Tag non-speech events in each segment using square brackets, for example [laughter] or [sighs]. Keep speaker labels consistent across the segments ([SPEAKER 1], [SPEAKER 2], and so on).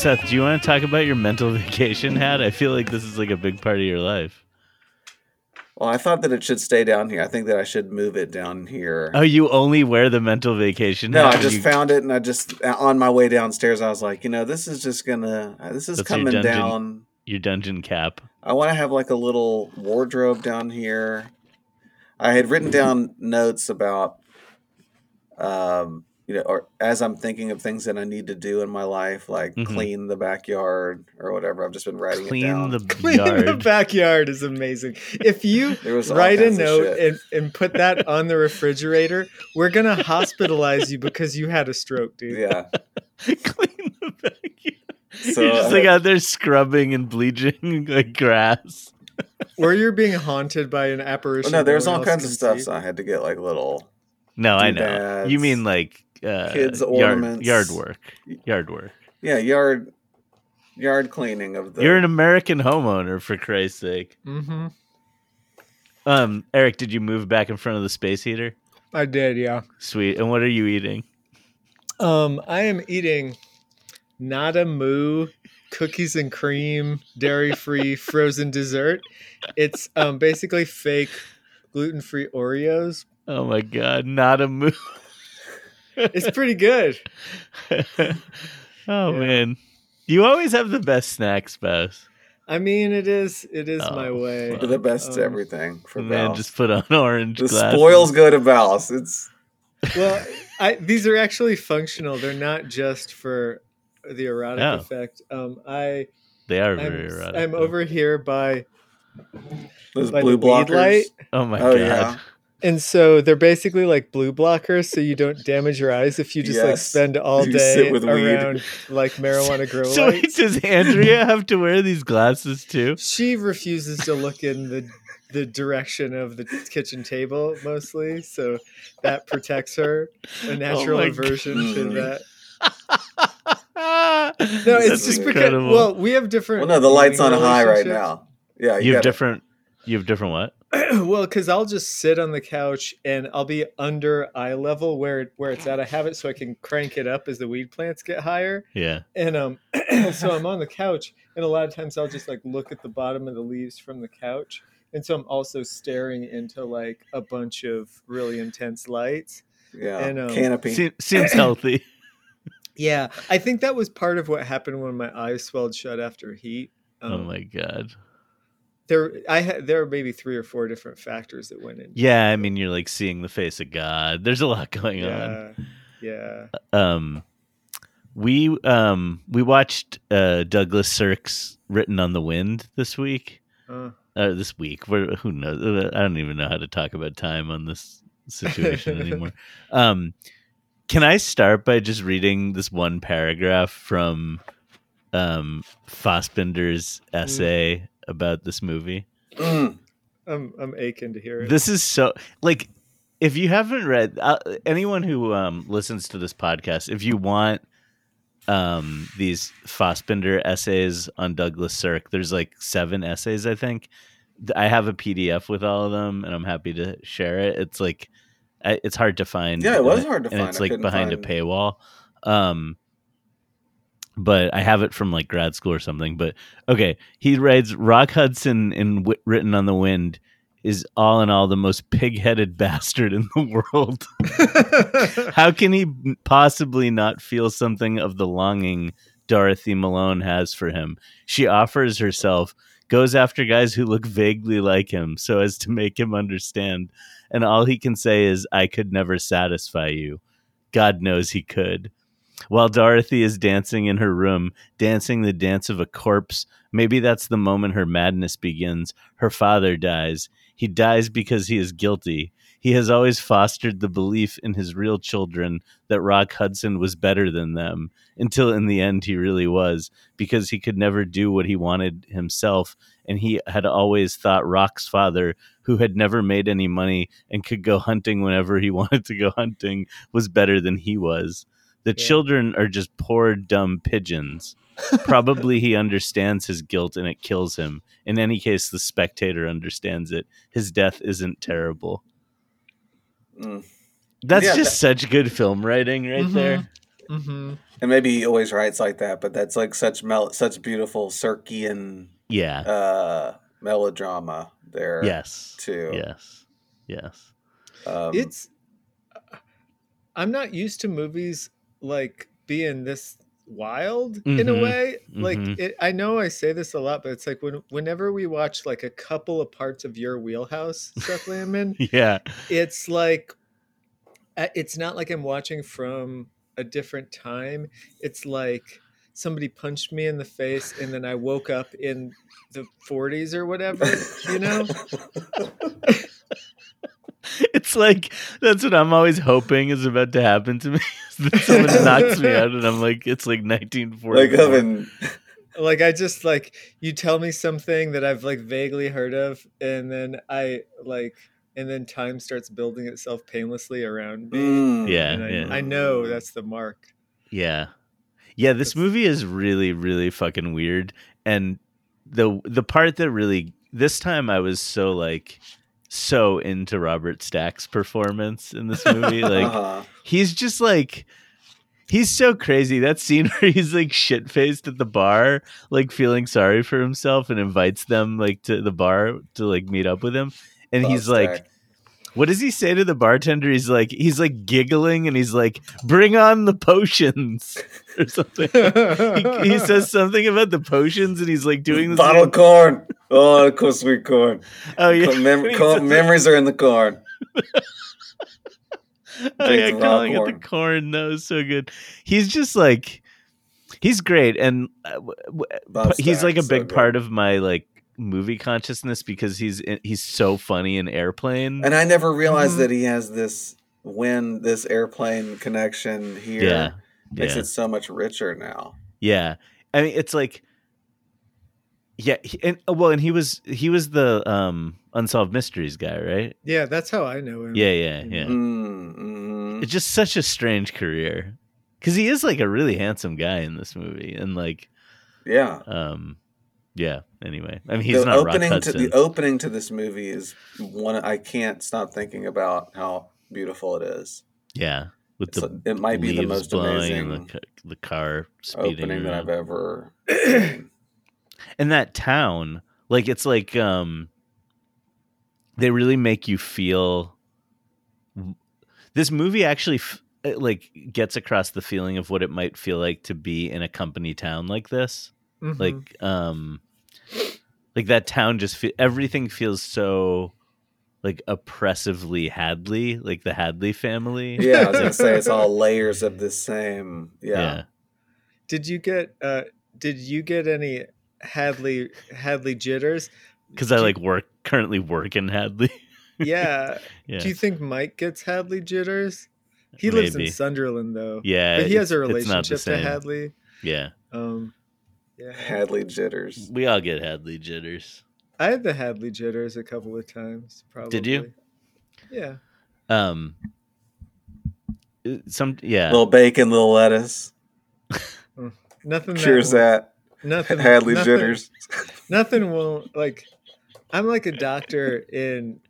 [SPEAKER 1] I'd rather be.
[SPEAKER 2] Seth, do you want to talk about your mental [laughs] vacation hat? I feel like this is like a big part of your life.
[SPEAKER 1] Well, I thought that it should stay down here. I think that I should move it down here.
[SPEAKER 2] Oh, you only wear the mental vacation
[SPEAKER 1] No? I just
[SPEAKER 2] you-
[SPEAKER 1] found it, and I just on my way downstairs, I was like, you know, this is just gonna, this is
[SPEAKER 2] That's your
[SPEAKER 1] coming
[SPEAKER 2] dungeon.
[SPEAKER 1] down.
[SPEAKER 2] your dungeon cap.
[SPEAKER 1] I want to have like a little wardrobe down here. I had written down notes about, um, you know, or as I'm thinking of things that I need to do in my life, like
[SPEAKER 2] Mhm.
[SPEAKER 1] clean the backyard or whatever. I've just been writing it
[SPEAKER 2] Clean
[SPEAKER 1] down.
[SPEAKER 2] the [laughs]
[SPEAKER 3] Clean the backyard is amazing. If you [laughs]
[SPEAKER 1] There was all
[SPEAKER 3] write a note and, and put that [laughs] on the refrigerator, we're gonna hospitalize you because you had a stroke, dude.
[SPEAKER 1] yeah.
[SPEAKER 2] Clean the backyard.
[SPEAKER 1] So,
[SPEAKER 2] You're just
[SPEAKER 1] uh,
[SPEAKER 2] like out there scrubbing and bleaching like grass.
[SPEAKER 3] Or you're being haunted by an apparition.
[SPEAKER 1] Well, no, there's
[SPEAKER 3] no
[SPEAKER 1] all kinds of stuff.
[SPEAKER 3] see.
[SPEAKER 1] So I had to get like little.
[SPEAKER 2] No, I know.
[SPEAKER 1] Doodads,
[SPEAKER 2] You mean like uh,
[SPEAKER 1] kids' ornaments.
[SPEAKER 2] yard work. Yard work.
[SPEAKER 1] Yeah, yard yard cleaning of the.
[SPEAKER 2] You're an American homeowner, for Christ's sake.
[SPEAKER 3] Mm-hmm.
[SPEAKER 2] Um, Eric, did you move back in front of the space heater?
[SPEAKER 3] I did, yeah.
[SPEAKER 2] Sweet. And what are you eating?
[SPEAKER 3] Um, I am eating Nada Moo cookies and cream, dairy free [laughs] frozen dessert. It's um basically fake gluten free Oreos.
[SPEAKER 2] Oh my god, not a move.
[SPEAKER 3] It's pretty good. [laughs]
[SPEAKER 2] oh
[SPEAKER 3] Yeah.
[SPEAKER 2] man. You always have the best snacks, spouse.
[SPEAKER 3] I mean, it is it is
[SPEAKER 2] Oh,
[SPEAKER 3] my way.
[SPEAKER 2] fuck.
[SPEAKER 1] The best to
[SPEAKER 3] Um,
[SPEAKER 1] everything for
[SPEAKER 2] Man,
[SPEAKER 1] Val.
[SPEAKER 2] just put on [laughs] orange
[SPEAKER 1] the
[SPEAKER 2] glasses.
[SPEAKER 1] spoils go to Val's. It's
[SPEAKER 3] Well, I, these are actually functional. They're not just for the erotic
[SPEAKER 2] Oh.
[SPEAKER 3] effect. Um, I
[SPEAKER 2] They are
[SPEAKER 3] I'm,
[SPEAKER 2] very erotic.
[SPEAKER 3] I'm over here by
[SPEAKER 1] those
[SPEAKER 3] by
[SPEAKER 1] blue
[SPEAKER 3] the
[SPEAKER 1] blockers.
[SPEAKER 3] light.
[SPEAKER 2] Oh my
[SPEAKER 1] Oh,
[SPEAKER 2] god.
[SPEAKER 1] yeah.
[SPEAKER 3] And so they're basically like blue blockers, so you don't damage your eyes if you just like spend [laughs] all
[SPEAKER 1] You
[SPEAKER 3] day
[SPEAKER 1] sit with weed.
[SPEAKER 3] around like [laughs] marijuana grow
[SPEAKER 2] So wait,
[SPEAKER 3] lights.
[SPEAKER 2] does Andrea have to wear these glasses too?
[SPEAKER 3] She refuses to look in the the direction of the kitchen table mostly, so that protects her. A [laughs] oh natural
[SPEAKER 2] Oh my
[SPEAKER 3] aversion to that. No, it's
[SPEAKER 2] That's
[SPEAKER 3] just
[SPEAKER 2] incredible.
[SPEAKER 3] because well, we have different.
[SPEAKER 1] Well, no, the light's on high right now. Yeah,
[SPEAKER 2] you have
[SPEAKER 1] gotta-
[SPEAKER 2] different. You have different what? [clears throat]
[SPEAKER 3] well, because I'll just sit on the couch and I'll be under eye level where where it's at. I have it so I can crank it up as the weed plants get higher.
[SPEAKER 2] Yeah.
[SPEAKER 3] And um, [clears throat] so I'm on the couch, and a lot of times I'll just like look at the bottom of the leaves from the couch, and so I'm also staring into like a bunch of really intense lights.
[SPEAKER 1] Yeah,
[SPEAKER 3] and, um,
[SPEAKER 1] canopy.
[SPEAKER 2] Se- seems healthy. [laughs]
[SPEAKER 3] Yeah, I think that was part of what happened when my eyes swelled shut after heat. Um,
[SPEAKER 2] oh my god.
[SPEAKER 3] There, I had there were maybe three or four different factors that went in.
[SPEAKER 2] Yeah, I mean you're like seeing the face of God. There's a lot going on.
[SPEAKER 3] yeah, yeah.
[SPEAKER 2] um we um we watched uh Douglas Sirk's Written on the Wind this week.
[SPEAKER 3] Uh,
[SPEAKER 2] Uh, this week. Where who knows? Uh, I don't even know how to talk about time on this situation anymore. [laughs] Um can I start by just reading this one paragraph from um Fassbinder's essay about this movie?
[SPEAKER 1] Mm.
[SPEAKER 3] I'm I'm aching to hear it.
[SPEAKER 2] This is so like if you haven't read uh, anyone who um, listens to this podcast, if you want um, these Fassbinder essays on Douglas Sirk, there's like seven essays, I think. I have a PDF with all of them, and I'm happy to share it. It's like I- it's hard to find.
[SPEAKER 1] Yeah, it was hard to
[SPEAKER 2] and
[SPEAKER 1] find.
[SPEAKER 2] It's
[SPEAKER 1] I
[SPEAKER 2] like behind
[SPEAKER 1] find-
[SPEAKER 2] a paywall. Um, but I have it from like grad school or something. But okay, he writes Rock Hudson in w- Written on the Wind is all in all the most pig-headed [laughs] bastard in the world. [laughs] How can he possibly not feel something of the longing Dorothy Malone has for him? She offers herself, goes after guys who look vaguely like him so as to make him understand, and all he can say is I could never satisfy you. God knows he could. While Dorothy is dancing in her room, dancing the dance of a corpse, maybe that's the moment her madness begins. Her father dies. He dies because he is guilty. He has always fostered the belief in his real children that Rock Hudson was better than them, until in the end he really was, because he could never do what he wanted himself, and he had always thought Rock's father, who had never made any money and could go hunting whenever he [laughs] wanted to go hunting, was better than he was. The
[SPEAKER 3] Yeah.
[SPEAKER 2] children are just poor, dumb pigeons. Probably he understands his guilt and it kills him. In any case, the spectator understands it. His death isn't terrible.
[SPEAKER 1] Mm.
[SPEAKER 2] That's
[SPEAKER 1] Yeah,
[SPEAKER 2] just such good film writing right
[SPEAKER 3] Mhm.
[SPEAKER 2] there.
[SPEAKER 3] hmm
[SPEAKER 1] and maybe he always writes like that, but that's like such mel- such beautiful Sirkian
[SPEAKER 2] Yeah.
[SPEAKER 1] uh, melodrama there.
[SPEAKER 2] yes.
[SPEAKER 1] too.
[SPEAKER 2] Yes. Yes.
[SPEAKER 1] Um,
[SPEAKER 3] it's i'm not used to movies like being this wild in a
[SPEAKER 2] Mhm,
[SPEAKER 3] way like
[SPEAKER 2] mhm.
[SPEAKER 3] it, i know i say this a lot but it's like when whenever we watch like a couple of parts of your wheelhouse Seth Landman, [laughs]
[SPEAKER 2] Yeah.
[SPEAKER 3] it's like uh, it's not like i'm watching from a different time it's like somebody punched me in the face and then i woke up in the 40s or whatever you know [laughs] [laughs] [laughs]
[SPEAKER 2] It's like that's what I'm always hoping is about to happen to me. [laughs] that someone knocks me out, and I'm like, it's like 1940.
[SPEAKER 1] like Evan, [laughs]
[SPEAKER 3] like i just like you tell me something that i've like vaguely heard of and then i like and then time starts building itself painlessly around me
[SPEAKER 1] Mm.
[SPEAKER 2] Yeah,
[SPEAKER 3] and I,
[SPEAKER 2] yeah.
[SPEAKER 3] I know that's the mark
[SPEAKER 2] Yeah. Yeah, this
[SPEAKER 3] That's-
[SPEAKER 2] movie is really really fucking weird and the the part that really this time I was so like so into Robert Stack's performance in this movie [laughs] like
[SPEAKER 1] uh-huh.
[SPEAKER 2] he's just like he's so crazy that scene [laughs] where he's like shit faced at the bar like feeling sorry for himself and invites them like to the bar to like meet up with him and
[SPEAKER 1] Love
[SPEAKER 2] he's like
[SPEAKER 1] Stack.
[SPEAKER 2] What does he say to the bartender? He's like, he's like giggling and he's like, bring on the potions [laughs] or something. he, he [laughs] says something about the potions and he's like doing this.
[SPEAKER 1] bottle corn. Oh, of course, sweet corn.
[SPEAKER 2] oh yeah,
[SPEAKER 1] Mem- [laughs]
[SPEAKER 2] He
[SPEAKER 1] co-
[SPEAKER 2] says-
[SPEAKER 1] memories are in the corn.
[SPEAKER 2] oh yeah,
[SPEAKER 1] the raw
[SPEAKER 2] calling it the corn. That was so good. He's just like, he's great, and uh, w- w- he's like a
[SPEAKER 1] Stack, so
[SPEAKER 2] big
[SPEAKER 1] good.
[SPEAKER 2] part of my like movie consciousness because he's he's so funny in Airplane.
[SPEAKER 1] And I never realized
[SPEAKER 3] Mhm.
[SPEAKER 1] that he has this when this airplane connection here
[SPEAKER 2] yeah,
[SPEAKER 1] makes
[SPEAKER 2] yeah.
[SPEAKER 1] it so much richer now.
[SPEAKER 2] Yeah, I mean it's like, yeah, he, and uh, well, and he was he was the um unsolved mysteries guy, right?
[SPEAKER 3] yeah that's how i know him
[SPEAKER 2] Yeah, yeah, yeah.
[SPEAKER 1] Mm, mhm.
[SPEAKER 2] It's just such a strange career because he is like a really handsome guy in this movie, and like,
[SPEAKER 1] Yeah.
[SPEAKER 2] um, yeah. Anyway, I mean he's
[SPEAKER 1] the
[SPEAKER 2] not Rock
[SPEAKER 1] opening to
[SPEAKER 2] Hudson.
[SPEAKER 1] the opening to this movie is one I can't stop thinking about how beautiful it is.
[SPEAKER 2] yeah, with
[SPEAKER 1] It's
[SPEAKER 2] the
[SPEAKER 1] a- it might be the most amazing
[SPEAKER 2] the, the car speeding
[SPEAKER 1] opening that I've ever [clears throat] seen.
[SPEAKER 2] and that town like it's like um they really make you feel this movie actually f- like gets across the feeling of what it might feel like to be in a company town like this
[SPEAKER 3] Mhm.
[SPEAKER 2] like um like that town just fe- everything feels so like oppressively hadley like the hadley family.
[SPEAKER 1] Yeah, I was gonna say it's all [laughs] layers of the same. Yeah.
[SPEAKER 3] did you get uh did you get any hadley hadley jitters?
[SPEAKER 2] Because i like work currently work in hadley. [laughs]
[SPEAKER 3] Yeah.
[SPEAKER 2] Yeah.
[SPEAKER 3] Do you think mike gets hadley jitters? He lives in sunderland though.
[SPEAKER 2] Yeah
[SPEAKER 3] but he has a
[SPEAKER 2] it's- it's not the
[SPEAKER 3] relationship to hadley.
[SPEAKER 2] Yeah.
[SPEAKER 3] Um yeah [laughs]
[SPEAKER 1] Hadley jitters.
[SPEAKER 2] We all get Hadley jitters.
[SPEAKER 3] i had the hadley jitters a couple of times probably
[SPEAKER 2] Did you?
[SPEAKER 3] yeah
[SPEAKER 2] Um, uh, some yeah.
[SPEAKER 1] Little bacon, little lettuce.
[SPEAKER 3] nothing that
[SPEAKER 1] Cheers that.
[SPEAKER 3] nothing
[SPEAKER 1] Hadley
[SPEAKER 3] nothing,
[SPEAKER 1] jitters. [laughs]
[SPEAKER 3] nothing will like i'm like a doctor in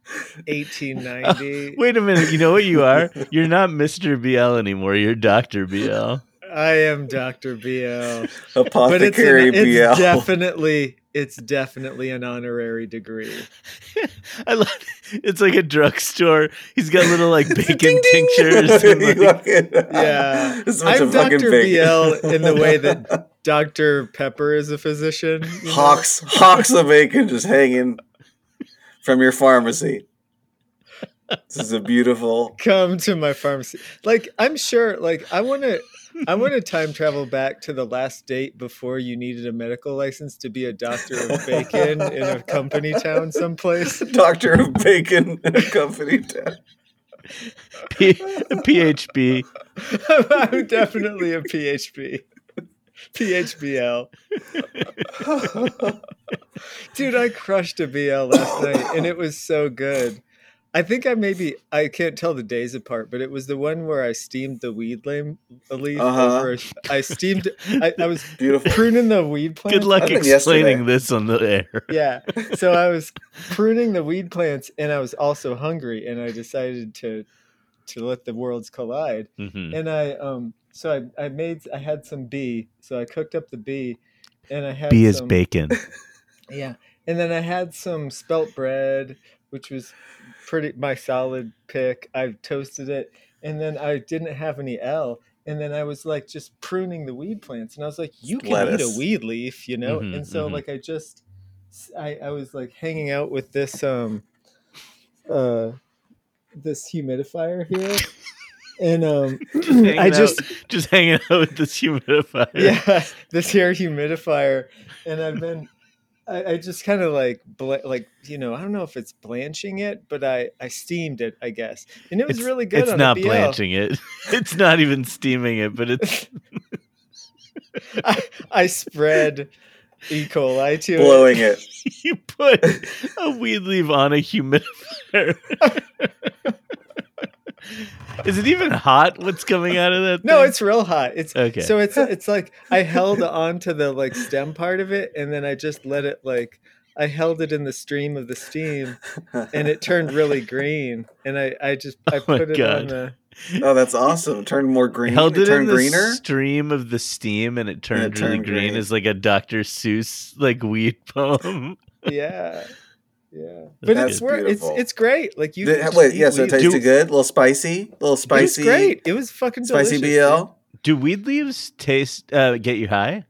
[SPEAKER 3] 1890 [laughs]
[SPEAKER 2] Wait a minute. You know what you are? You're not Mr. BL anymore. You're Doctor BL.
[SPEAKER 3] I am dr bl [laughs] but it's,
[SPEAKER 1] Apothecary
[SPEAKER 3] an, it's
[SPEAKER 1] BL.
[SPEAKER 3] definitely it's definitely an honorary degree [laughs]
[SPEAKER 2] I love. It. It's like a drugstore. He's got little like [laughs] bacon
[SPEAKER 1] Ding, ding.
[SPEAKER 2] tinctures. And, like,
[SPEAKER 1] uh,
[SPEAKER 3] Yeah.
[SPEAKER 1] It's a bunch
[SPEAKER 3] I'm Dr.
[SPEAKER 1] bacon.
[SPEAKER 3] BL in the way that Dr. Pepper is a physician. you know?
[SPEAKER 1] hawks hawks of bacon just hanging from your pharmacy. This is a beautiful.
[SPEAKER 3] Come to my pharmacy. Like I'm sure. Like I want to. I want to time travel back to the last date before you needed a medical license to be a doctor of bacon in a company town someplace. [laughs]
[SPEAKER 1] Doctor of Bacon in a company town.
[SPEAKER 2] P- PHB. [laughs]
[SPEAKER 3] I'm definitely a PHP. PHBL. [laughs] Dude, I crushed a BL last night and it was so good. I think I maybe I can't tell the days apart, but it was the one where I steamed the weed lame leaf
[SPEAKER 1] Uh-huh.
[SPEAKER 3] over. I steamed. I, I was [laughs]
[SPEAKER 1] Beautiful.
[SPEAKER 3] pruning the weed plant.
[SPEAKER 2] Good luck explaining
[SPEAKER 1] yesterday.
[SPEAKER 2] this on the air.
[SPEAKER 3] Yeah. So I [laughs] was pruning the weed plants, and I was also hungry, and I decided to to let the worlds collide.
[SPEAKER 2] Mhm.
[SPEAKER 3] And I um so I, I made I had some bee, so I cooked up the bee, and I had
[SPEAKER 2] B is bacon. [laughs]
[SPEAKER 3] Yeah, and then I had some spelt bread, which was pretty my solid pick. I toasted it, and then I didn't have any L, and then I was like just pruning the weed plants, and I was like, you can eat a weed leaf, you know.
[SPEAKER 2] Mhm,
[SPEAKER 3] and so
[SPEAKER 2] mhm.
[SPEAKER 3] like I just I I was like hanging out with this um uh this humidifier here. And um, [laughs]
[SPEAKER 2] hanging
[SPEAKER 3] I just
[SPEAKER 2] out- just hanging out with this humidifier. [laughs]
[SPEAKER 3] yeah this here humidifier and i've been i, I just kind of like bla- like you know i don't know if it's blanching it but i i steamed it i guess and it was
[SPEAKER 2] It's,
[SPEAKER 3] really good
[SPEAKER 2] it's
[SPEAKER 3] on
[SPEAKER 2] not blanching it. [laughs] It's not even steaming it, but it's [laughs]
[SPEAKER 3] I, I spread e coli to it
[SPEAKER 1] blowing it. [laughs]
[SPEAKER 2] you put a weed leaf on a humidifier. Is it even hot? What's coming out of that?
[SPEAKER 3] no
[SPEAKER 2] thing?
[SPEAKER 3] it's real hot it's
[SPEAKER 2] okay.
[SPEAKER 3] so it's it's like i held on to the like stem part of it and then i just let it like i held it in the stream of the steam and it turned really green and i i just [laughs] oh i
[SPEAKER 2] Oh
[SPEAKER 3] put it
[SPEAKER 2] God.
[SPEAKER 3] on the
[SPEAKER 1] oh, that's awesome. Turned more green.
[SPEAKER 2] held
[SPEAKER 1] it
[SPEAKER 2] it in
[SPEAKER 1] turned
[SPEAKER 2] the
[SPEAKER 1] greener.
[SPEAKER 2] stream of the steam, and it turned really
[SPEAKER 1] turned
[SPEAKER 2] green.
[SPEAKER 1] green.
[SPEAKER 2] As like a Dr. Seuss like weed poem.
[SPEAKER 3] yeah yeah but
[SPEAKER 1] That's
[SPEAKER 3] it's wor- it's it's great like you
[SPEAKER 1] Did-
[SPEAKER 3] can
[SPEAKER 1] wait,
[SPEAKER 3] eat
[SPEAKER 1] yeah. So it
[SPEAKER 3] weed.
[SPEAKER 1] tasted
[SPEAKER 2] Do-
[SPEAKER 1] good. A little spicy. A little spicy.
[SPEAKER 3] it was great it was fucking
[SPEAKER 1] Spicy
[SPEAKER 3] delicious,
[SPEAKER 1] BL.
[SPEAKER 2] Do weed leaves taste uh, get you high?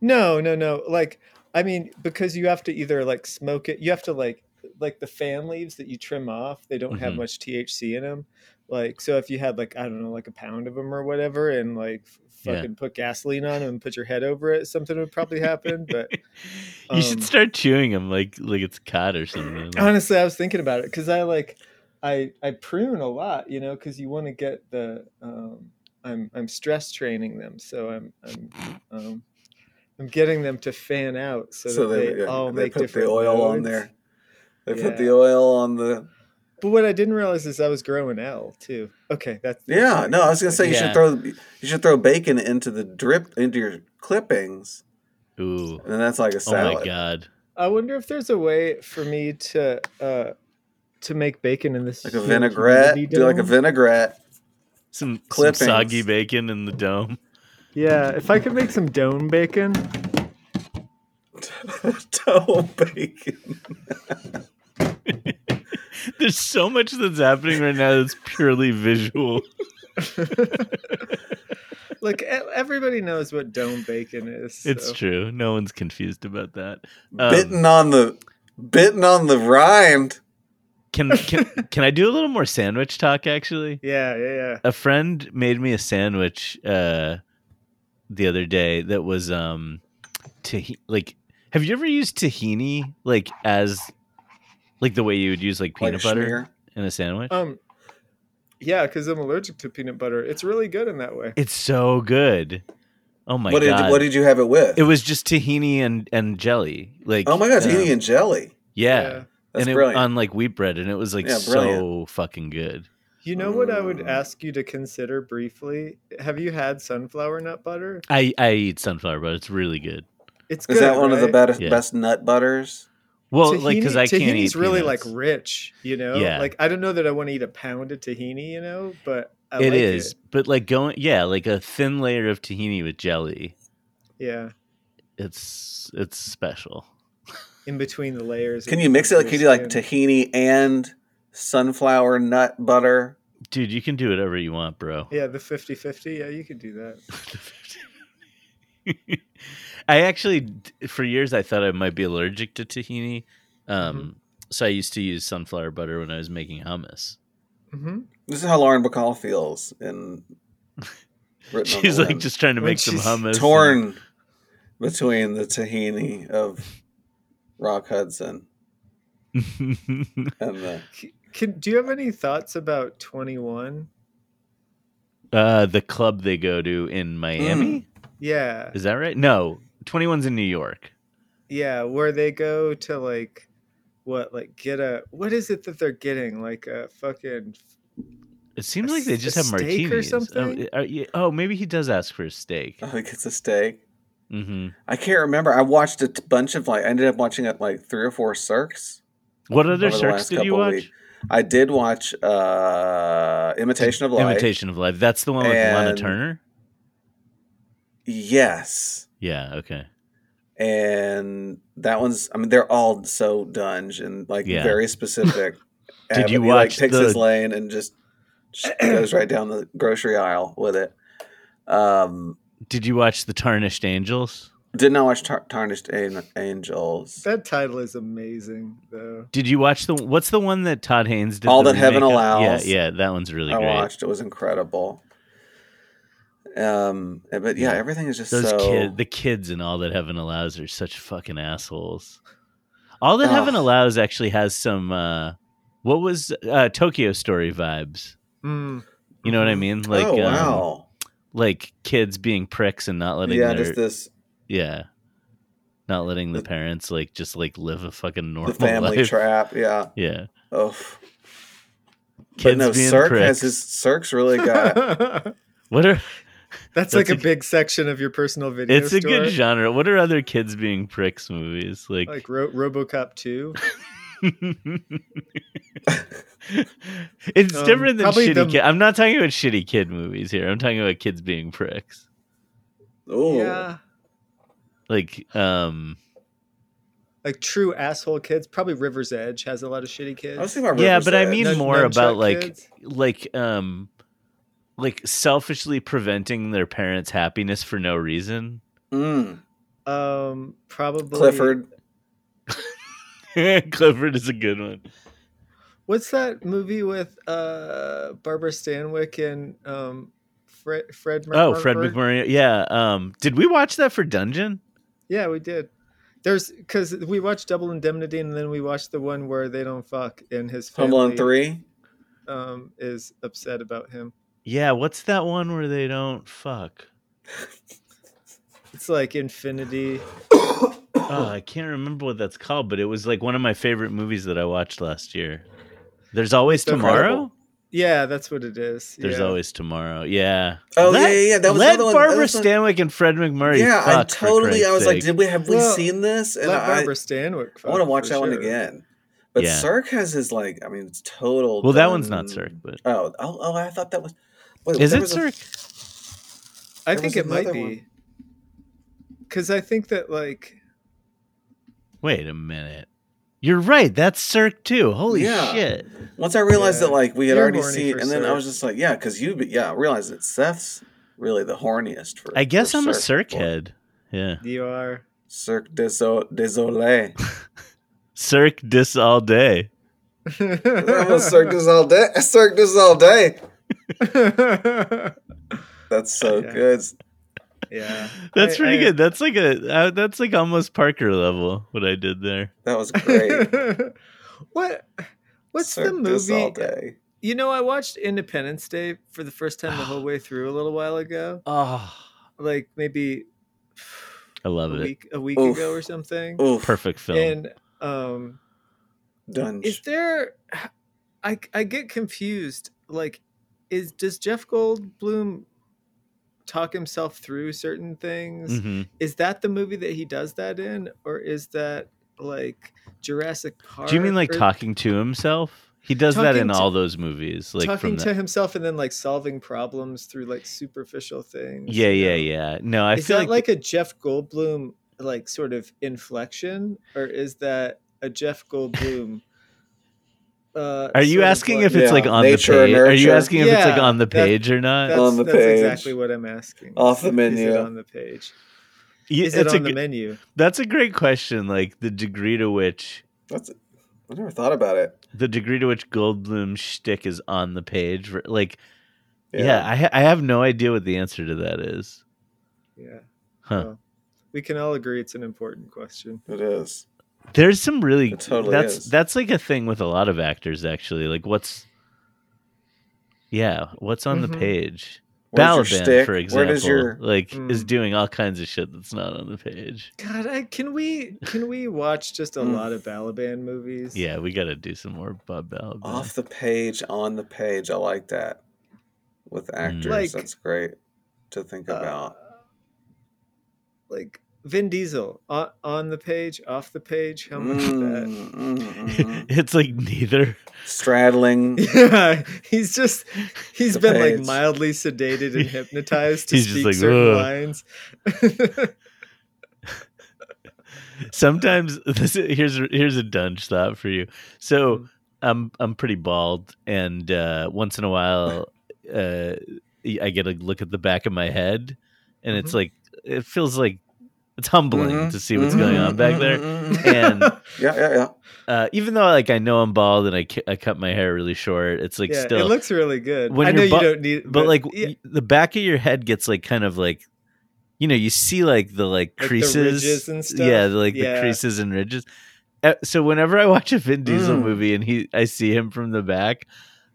[SPEAKER 3] no no no like i mean because you have to either like smoke it you have to like like the fan leaves that you trim off they don't have
[SPEAKER 2] Mhm.
[SPEAKER 3] much thc in them like so if you had like i don't know like a pound of them or whatever and like f-
[SPEAKER 2] Yeah.
[SPEAKER 3] fucking put gasoline on them and put your head over it something would probably happen but [laughs]
[SPEAKER 2] you should
[SPEAKER 3] um,
[SPEAKER 2] start chewing them like like it's khat or something.
[SPEAKER 3] honestly i was thinking about it because i like i i prune a lot you know because you want to get the um i'm i'm stress training them so i'm i'm um i'm getting them to fan out so,
[SPEAKER 1] So
[SPEAKER 3] that
[SPEAKER 1] they,
[SPEAKER 3] they, all
[SPEAKER 1] they
[SPEAKER 3] make
[SPEAKER 1] put the
[SPEAKER 3] different
[SPEAKER 1] oil on there. They
[SPEAKER 3] Yeah.
[SPEAKER 1] put the oil on the.
[SPEAKER 3] But what i didn't realize is i was growing l too okay that's that's
[SPEAKER 1] Yeah, no, I was gonna say you
[SPEAKER 2] Yeah.
[SPEAKER 1] should throw you should throw bacon into the drip into your clippings,
[SPEAKER 2] Ooh.
[SPEAKER 1] and that's like a salad.
[SPEAKER 2] Oh my god.
[SPEAKER 3] i wonder if there's a way for me to uh to make bacon in this
[SPEAKER 1] Like a
[SPEAKER 3] huge
[SPEAKER 1] vinaigrette. Do like a vinaigrette.
[SPEAKER 2] Some, some soggy bacon in the dome.
[SPEAKER 3] yeah if i could make some dome bacon [laughs]
[SPEAKER 1] Dome bacon. [laughs] [laughs]
[SPEAKER 2] There's so much that's happening right now that's purely visual. [laughs]
[SPEAKER 3] Like e- everybody knows what dome bacon is.
[SPEAKER 2] It's true. No one's confused about that. Um,
[SPEAKER 1] bitten on the bitten on the rind.
[SPEAKER 2] Can can [laughs] can I do a little more sandwich talk? Actually,
[SPEAKER 3] Yeah, yeah, yeah.
[SPEAKER 2] a friend made me a sandwich uh, the other day that was um, tahi- like. Have you ever used tahini like as like the way you would use like
[SPEAKER 1] Like
[SPEAKER 2] peanut
[SPEAKER 1] a
[SPEAKER 2] butter
[SPEAKER 1] schmear.
[SPEAKER 2] in a sandwich?
[SPEAKER 3] Um, yeah, because I'm allergic to peanut butter. It's really good in that way.
[SPEAKER 2] it's so good. Oh my
[SPEAKER 1] what did
[SPEAKER 2] god!
[SPEAKER 1] what did you have it with?
[SPEAKER 2] it was just tahini and and jelly. Like
[SPEAKER 1] oh my god,
[SPEAKER 2] um,
[SPEAKER 1] tahini and jelly.
[SPEAKER 2] yeah.
[SPEAKER 1] That's
[SPEAKER 2] and it
[SPEAKER 1] brilliant.
[SPEAKER 2] on like wheat bread, and it was like
[SPEAKER 1] Yeah,
[SPEAKER 2] so fucking good.
[SPEAKER 3] You know what I would
[SPEAKER 1] Mm.
[SPEAKER 3] ask you to consider briefly? Have you had sunflower nut butter?
[SPEAKER 2] I I eat sunflower butter; it's really good.
[SPEAKER 3] It's
[SPEAKER 1] Is that one of the best
[SPEAKER 2] Yeah.
[SPEAKER 1] best nut butters?
[SPEAKER 2] Well, like because
[SPEAKER 3] Tahini-
[SPEAKER 2] I can't eat
[SPEAKER 3] tahini's really like rich, you know.
[SPEAKER 2] Yeah.
[SPEAKER 3] Like I don't know that I want to eat a pound of tahini, you know, but I
[SPEAKER 2] It
[SPEAKER 3] like
[SPEAKER 2] is,
[SPEAKER 3] It.
[SPEAKER 2] but like going, yeah, like a thin layer of tahini with jelly.
[SPEAKER 3] Yeah,
[SPEAKER 2] It's it's special.
[SPEAKER 3] in between the layers.
[SPEAKER 1] Can you mix it? Like,
[SPEAKER 3] your
[SPEAKER 1] could you like tahini and sunflower nut butter?
[SPEAKER 2] Dude, you can do whatever you want, bro.
[SPEAKER 3] Yeah, the 50-50. Yeah, you could do that. [laughs] [laughs]
[SPEAKER 2] I actually, for years, I thought I might be allergic to tahini. Um,
[SPEAKER 3] Mm-hmm.
[SPEAKER 2] So I used to use sunflower butter when I was making hummus.
[SPEAKER 3] hmm
[SPEAKER 1] This is how Lauren Bacall feels in. [laughs] Written
[SPEAKER 2] She's like just trying to
[SPEAKER 3] When
[SPEAKER 2] make some
[SPEAKER 3] she's
[SPEAKER 2] hummus. and-
[SPEAKER 1] torn between the tahini of Rock Hudson and the. [laughs]
[SPEAKER 3] Can, do you have any thoughts about 21?
[SPEAKER 2] uh, the club they go to in Miami.
[SPEAKER 3] Yeah.
[SPEAKER 2] Is that right? No, 21's in New York.
[SPEAKER 3] Yeah, where they go to like what like get a what is it that they're getting? Like a fucking
[SPEAKER 2] It seems
[SPEAKER 3] A
[SPEAKER 2] like they just
[SPEAKER 3] a
[SPEAKER 2] have
[SPEAKER 3] steak or
[SPEAKER 2] martinis. Oh,
[SPEAKER 3] something?
[SPEAKER 2] uh, oh, maybe he does ask for a steak.
[SPEAKER 1] Oh, he gets a steak.
[SPEAKER 2] hmm
[SPEAKER 1] I can't remember. I watched a t- bunch of like. I ended up watching it like three or four Sirks.
[SPEAKER 2] What other
[SPEAKER 1] Over Sirks
[SPEAKER 2] did you watch?
[SPEAKER 1] weeks. I did watch uh Imitation of Life.
[SPEAKER 2] Imitation of Life. That's the one with Lana Turner.
[SPEAKER 1] Yes.
[SPEAKER 2] Yeah. Okay.
[SPEAKER 1] And that one's I mean, they're all so dunge and like
[SPEAKER 2] Yeah.
[SPEAKER 1] very specific. [laughs]
[SPEAKER 2] Did
[SPEAKER 1] And
[SPEAKER 2] you
[SPEAKER 1] he, like
[SPEAKER 2] watch
[SPEAKER 1] takes his lane and just just [clears throat] goes right down the grocery aisle with it. Um
[SPEAKER 2] Did you watch the Tarnished Angels?
[SPEAKER 1] did not watch Tar- Tarnished An- Angels.
[SPEAKER 3] That title is amazing, though.
[SPEAKER 2] Did you watch the what's the one that Todd Haynes did?
[SPEAKER 1] All That Heaven
[SPEAKER 2] remake?
[SPEAKER 1] Allows.
[SPEAKER 2] Yeah, yeah, that one's really
[SPEAKER 1] I
[SPEAKER 2] great.
[SPEAKER 1] watched. It was incredible. Um, but yeah,
[SPEAKER 2] Yeah.
[SPEAKER 1] everything is just
[SPEAKER 2] Those
[SPEAKER 1] so.
[SPEAKER 2] kids, the kids and All That Heaven Allows are such fucking assholes. All That Heaven Allows actually has some uh what was uh Tokyo Story vibes.
[SPEAKER 3] Mm.
[SPEAKER 2] You know what I mean? Like
[SPEAKER 1] oh
[SPEAKER 2] um,
[SPEAKER 1] wow!
[SPEAKER 2] like kids being pricks and not letting
[SPEAKER 1] yeah,
[SPEAKER 2] their
[SPEAKER 1] just this
[SPEAKER 2] yeah. Not letting the
[SPEAKER 1] The-
[SPEAKER 2] parents like just like live a fucking normal
[SPEAKER 1] the family
[SPEAKER 2] life.
[SPEAKER 1] trap. Yeah.
[SPEAKER 2] Yeah.
[SPEAKER 1] Oh. But
[SPEAKER 2] Kids
[SPEAKER 1] no,
[SPEAKER 2] being
[SPEAKER 1] Sirk
[SPEAKER 2] pricks.
[SPEAKER 1] has his Sirk's really got. [laughs]
[SPEAKER 2] What are
[SPEAKER 3] That's,
[SPEAKER 2] That's
[SPEAKER 3] like a,
[SPEAKER 2] a-
[SPEAKER 3] big section of your personal video.
[SPEAKER 2] it's a good genre. What are other kids being pricks movies? Like,
[SPEAKER 3] Like Ro- RoboCop 2. [laughs] [laughs]
[SPEAKER 2] it's
[SPEAKER 3] Um,
[SPEAKER 2] different than shitty
[SPEAKER 3] the-
[SPEAKER 2] kid. I'm not talking about shitty kid movies here. I'm talking about kids being pricks.
[SPEAKER 1] Oh,
[SPEAKER 3] Yeah.
[SPEAKER 2] Like, um,
[SPEAKER 3] Like true asshole kids. Probably River's Edge has a lot of shitty kids.
[SPEAKER 1] I was thinking about
[SPEAKER 2] yeah,
[SPEAKER 1] River's
[SPEAKER 2] but I mean
[SPEAKER 3] Nun-
[SPEAKER 2] more
[SPEAKER 3] nunchuck
[SPEAKER 2] about like,
[SPEAKER 3] kids?
[SPEAKER 2] like, um, like selfishly preventing their parents' happiness for no reason.
[SPEAKER 1] Mm,
[SPEAKER 3] Um, probably
[SPEAKER 1] Clifford. [laughs]
[SPEAKER 2] Clifford is a good one.
[SPEAKER 3] What's that movie with uh Barbara Stanwyck and um Fred Fred
[SPEAKER 2] Oh, Fred
[SPEAKER 3] MacMurray?
[SPEAKER 2] MacMurray. Yeah. Um, did we watch that for Dungeon?
[SPEAKER 3] Yeah, we did. There's because we watched Double Indemnity and then we watched the one where they don't fuck and his
[SPEAKER 1] Home
[SPEAKER 3] family
[SPEAKER 1] Alone three.
[SPEAKER 3] um is upset about him.
[SPEAKER 2] Yeah. What's that one where they don't fuck?
[SPEAKER 3] It's like Infinity.
[SPEAKER 2] Oh, I can't remember what that's called, but it was like one of my favorite movies that I watched last year. There's always tomorrow.
[SPEAKER 1] Incredible.
[SPEAKER 3] Yeah, that's what it is.
[SPEAKER 2] There's
[SPEAKER 3] yeah.
[SPEAKER 2] always tomorrow. Yeah.
[SPEAKER 1] Oh,
[SPEAKER 2] Let-
[SPEAKER 1] yeah, yeah, yeah, that was
[SPEAKER 2] let
[SPEAKER 1] another one- that
[SPEAKER 2] Barbara
[SPEAKER 1] one-
[SPEAKER 2] Stanwyck and Fred MacMurray.
[SPEAKER 1] yeah, I
[SPEAKER 2] fuck, for
[SPEAKER 1] totally. I
[SPEAKER 2] Christ's
[SPEAKER 1] was like, did we have we
[SPEAKER 3] Well,
[SPEAKER 1] seen this? And
[SPEAKER 3] Let
[SPEAKER 1] I,
[SPEAKER 3] Barbara Stanwyck.
[SPEAKER 1] I want to watch
[SPEAKER 3] for
[SPEAKER 1] that one again. But
[SPEAKER 2] Yeah.
[SPEAKER 1] Sirk has his like. I mean, it's total.
[SPEAKER 2] Well, that one's not
[SPEAKER 1] done-
[SPEAKER 2] Sirk, but
[SPEAKER 1] Oh, oh, oh! I thought that was. Wait,
[SPEAKER 2] is it Sirk?
[SPEAKER 3] I think it might be.
[SPEAKER 1] one.
[SPEAKER 3] Because I think that like
[SPEAKER 2] Wait a minute. You're right. That's Sirk too. Holy
[SPEAKER 1] Yeah.
[SPEAKER 2] shit.
[SPEAKER 1] Once I realized
[SPEAKER 3] Yeah.
[SPEAKER 1] that like we had
[SPEAKER 3] You're
[SPEAKER 1] already seen,
[SPEAKER 3] for
[SPEAKER 1] and then I was just like, yeah, because you, but yeah, I realized that Seth's really the horniest for.
[SPEAKER 2] I guess
[SPEAKER 1] for
[SPEAKER 2] I'm a
[SPEAKER 1] Sirk
[SPEAKER 2] Sirk
[SPEAKER 1] boy.
[SPEAKER 2] head. Yeah.
[SPEAKER 3] you are.
[SPEAKER 1] Cirque Deso- Désolé. [laughs]
[SPEAKER 2] Cirque dis all day.
[SPEAKER 1] I'm a Cirque this all day. Cirque this all day. [laughs] That's so
[SPEAKER 3] Yeah.
[SPEAKER 1] good.
[SPEAKER 3] yeah.
[SPEAKER 2] That's
[SPEAKER 3] I-
[SPEAKER 2] pretty
[SPEAKER 3] I-
[SPEAKER 2] good. That's like a uh, that's like almost Parker level what I did there.
[SPEAKER 1] That was great. [laughs]
[SPEAKER 3] what what's the
[SPEAKER 1] Cirque this all
[SPEAKER 3] movie?
[SPEAKER 1] day.
[SPEAKER 3] You know, I watched Independence Day for the first time the whole way [sighs] through a little while ago.
[SPEAKER 2] Oh,
[SPEAKER 3] Like maybe
[SPEAKER 2] I
[SPEAKER 3] a
[SPEAKER 2] love it.
[SPEAKER 3] week a week
[SPEAKER 1] Oof.
[SPEAKER 3] ago or something.
[SPEAKER 1] Oof,
[SPEAKER 2] Perfect film.
[SPEAKER 3] And um
[SPEAKER 1] done.
[SPEAKER 3] is there I I get confused. Like is does Jeff Goldblum talk himself through certain things?
[SPEAKER 2] Mhm.
[SPEAKER 3] Is that the movie that he does that in or is that like Jurassic Park?
[SPEAKER 2] Do you mean like
[SPEAKER 3] or
[SPEAKER 2] talking to himself? He does that in
[SPEAKER 3] to-
[SPEAKER 2] all those movies. Like
[SPEAKER 3] talking to himself and then like solving problems through like superficial things?
[SPEAKER 2] Yeah,
[SPEAKER 3] you
[SPEAKER 2] yeah,
[SPEAKER 3] know?
[SPEAKER 2] yeah. No, I
[SPEAKER 3] is
[SPEAKER 2] feel
[SPEAKER 3] that
[SPEAKER 2] like,
[SPEAKER 3] like, a Jeff Goldblum like sort of inflection, or is that a Jeff Goldblum? Uh,
[SPEAKER 2] Are you asking if it's like
[SPEAKER 1] Yeah,
[SPEAKER 2] on the page? Are you asking if it's like on the page or not?
[SPEAKER 3] That's,
[SPEAKER 1] On the
[SPEAKER 3] that's
[SPEAKER 1] page.
[SPEAKER 3] exactly what I'm asking.
[SPEAKER 1] Off the
[SPEAKER 3] Is it
[SPEAKER 1] menu.
[SPEAKER 3] on the page.
[SPEAKER 2] Yeah,
[SPEAKER 3] Is it on
[SPEAKER 2] a
[SPEAKER 3] the menu?
[SPEAKER 2] That's a great question. Like the degree to which
[SPEAKER 1] That's. I never thought about it.
[SPEAKER 2] the degree to which Goldblum's shtick is on the page. ver- Like, yeah, I ha- I have no idea what the answer to that is.
[SPEAKER 3] Yeah.
[SPEAKER 2] Huh.
[SPEAKER 3] Well, we can all agree it's an important question.
[SPEAKER 1] it is.
[SPEAKER 2] There's some really
[SPEAKER 1] It totally
[SPEAKER 2] that's
[SPEAKER 1] is.
[SPEAKER 2] that's like a thing with a lot of actors actually. Like what's yeah, what's on the
[SPEAKER 3] Mhm.
[SPEAKER 2] page? Balaban, for example,
[SPEAKER 1] your
[SPEAKER 2] like is
[SPEAKER 3] Mm.
[SPEAKER 2] doing all kinds of shit that's not on the page.
[SPEAKER 3] God, I, can we can we watch just a
[SPEAKER 1] Mm.
[SPEAKER 3] lot of Balaban movies?
[SPEAKER 2] Yeah, we got to do some more Bob Balaban.
[SPEAKER 1] off the page, on the page? I like that. With actors,
[SPEAKER 3] Like,
[SPEAKER 1] that's great to think
[SPEAKER 3] Uh,
[SPEAKER 1] about.
[SPEAKER 3] like Vin Diesel on, on the page, off the page. How much is that?
[SPEAKER 1] Mm, mm, mm. [laughs]
[SPEAKER 2] it's like neither.
[SPEAKER 1] Straddling. [laughs]
[SPEAKER 3] Yeah, he's just he's been like mildly sedated and [laughs] hypnotized to
[SPEAKER 2] He's just
[SPEAKER 3] speak
[SPEAKER 2] like,
[SPEAKER 3] certain
[SPEAKER 2] "Ugh."
[SPEAKER 3] lines.
[SPEAKER 2] Sometimes this here's here's a dunge thought for you. So
[SPEAKER 3] Mm.
[SPEAKER 2] I'm I'm pretty bald, and uh, once in a while, uh, I get a look at the back of my head, and it's
[SPEAKER 3] Mhm.
[SPEAKER 2] like it feels like it's humbling
[SPEAKER 1] Mhm,
[SPEAKER 2] to see what's going on back there.
[SPEAKER 1] mhm, mhm.
[SPEAKER 2] And [laughs]
[SPEAKER 1] Yeah, yeah, yeah.
[SPEAKER 2] uh, even though like I know I'm bald and I, ki- I cut my hair really short, it's like
[SPEAKER 3] yeah,
[SPEAKER 2] still
[SPEAKER 3] it looks really good.
[SPEAKER 2] when
[SPEAKER 3] I know
[SPEAKER 2] you're
[SPEAKER 3] you don't need,
[SPEAKER 2] but like
[SPEAKER 3] yeah,
[SPEAKER 2] the back of your head gets like kind of like you know you see like the like
[SPEAKER 3] Like
[SPEAKER 2] creases
[SPEAKER 3] and stuff?
[SPEAKER 2] yeah the, like
[SPEAKER 3] Yeah.
[SPEAKER 2] the creases and ridges Uh, so whenever i watch a vin diesel
[SPEAKER 1] Mm.
[SPEAKER 2] movie and he i see him from the back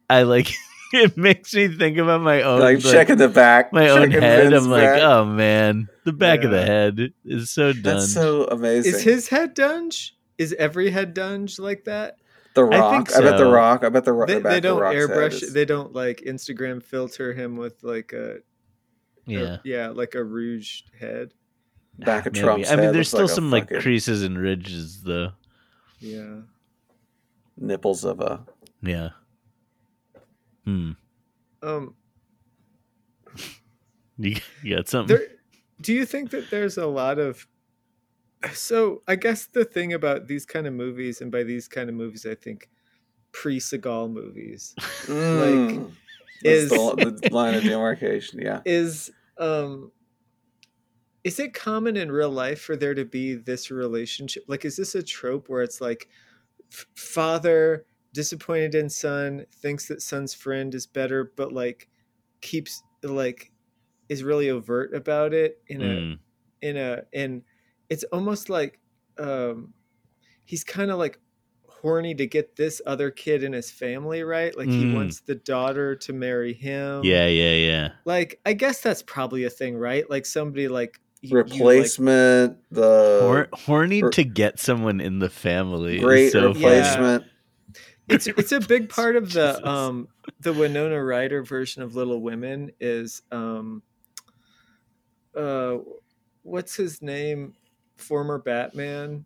[SPEAKER 2] i like [laughs] [laughs] it makes me think about my own
[SPEAKER 1] like
[SPEAKER 2] like,
[SPEAKER 1] checking the back.
[SPEAKER 2] my own head
[SPEAKER 1] Vin's
[SPEAKER 2] i'm like oh man the back of the head is so done
[SPEAKER 1] That's so amazing.
[SPEAKER 3] is his head dunge? Is every head dunge like that?
[SPEAKER 1] the
[SPEAKER 2] I
[SPEAKER 1] Rock? I,
[SPEAKER 2] think
[SPEAKER 1] bet the. Rock. I bet the Rock.
[SPEAKER 3] They, they don't
[SPEAKER 1] Rock's head
[SPEAKER 3] airbrush.
[SPEAKER 1] is-
[SPEAKER 3] They don't like Instagram filter him with like a a-
[SPEAKER 2] yeah
[SPEAKER 3] yeah like a rouge head.
[SPEAKER 1] back of
[SPEAKER 2] Maybe.
[SPEAKER 1] Trump's
[SPEAKER 2] i mean there's still
[SPEAKER 1] like
[SPEAKER 2] some like
[SPEAKER 1] fucking
[SPEAKER 2] creases and ridges though
[SPEAKER 3] Yeah.
[SPEAKER 1] nipples of a.
[SPEAKER 2] yeah hmm
[SPEAKER 3] Um.
[SPEAKER 2] you, [laughs] you got something
[SPEAKER 3] There, do you think that there's a lot of so I guess the thing about these kind of movies, and by these kind of movies, I think pre Seagal movies,
[SPEAKER 1] Mm.
[SPEAKER 3] is-
[SPEAKER 1] That's the, the line of demarcation. Yeah. [laughs]
[SPEAKER 3] is um is it common in real life for there to be this relationship like is this a trope where it's like f- father disappointed in son thinks that son's friend is better but like keeps like is really overt about it in a
[SPEAKER 2] Mm.
[SPEAKER 3] in a and it's almost like um he's kind of like horny to get this other kid in his family right like he
[SPEAKER 2] Mm.
[SPEAKER 3] wants the daughter to marry him
[SPEAKER 2] yeah yeah yeah
[SPEAKER 3] like i guess that's probably a thing right like somebody like you- you, like-
[SPEAKER 1] Replacement. the
[SPEAKER 2] Hor- horny
[SPEAKER 1] or-
[SPEAKER 2] to get someone in the family. is
[SPEAKER 1] great
[SPEAKER 2] so funny.
[SPEAKER 3] It's [laughs] it's a big part of the
[SPEAKER 2] Jesus.
[SPEAKER 3] um the winona ryder version of little women is um uh what's his name former batman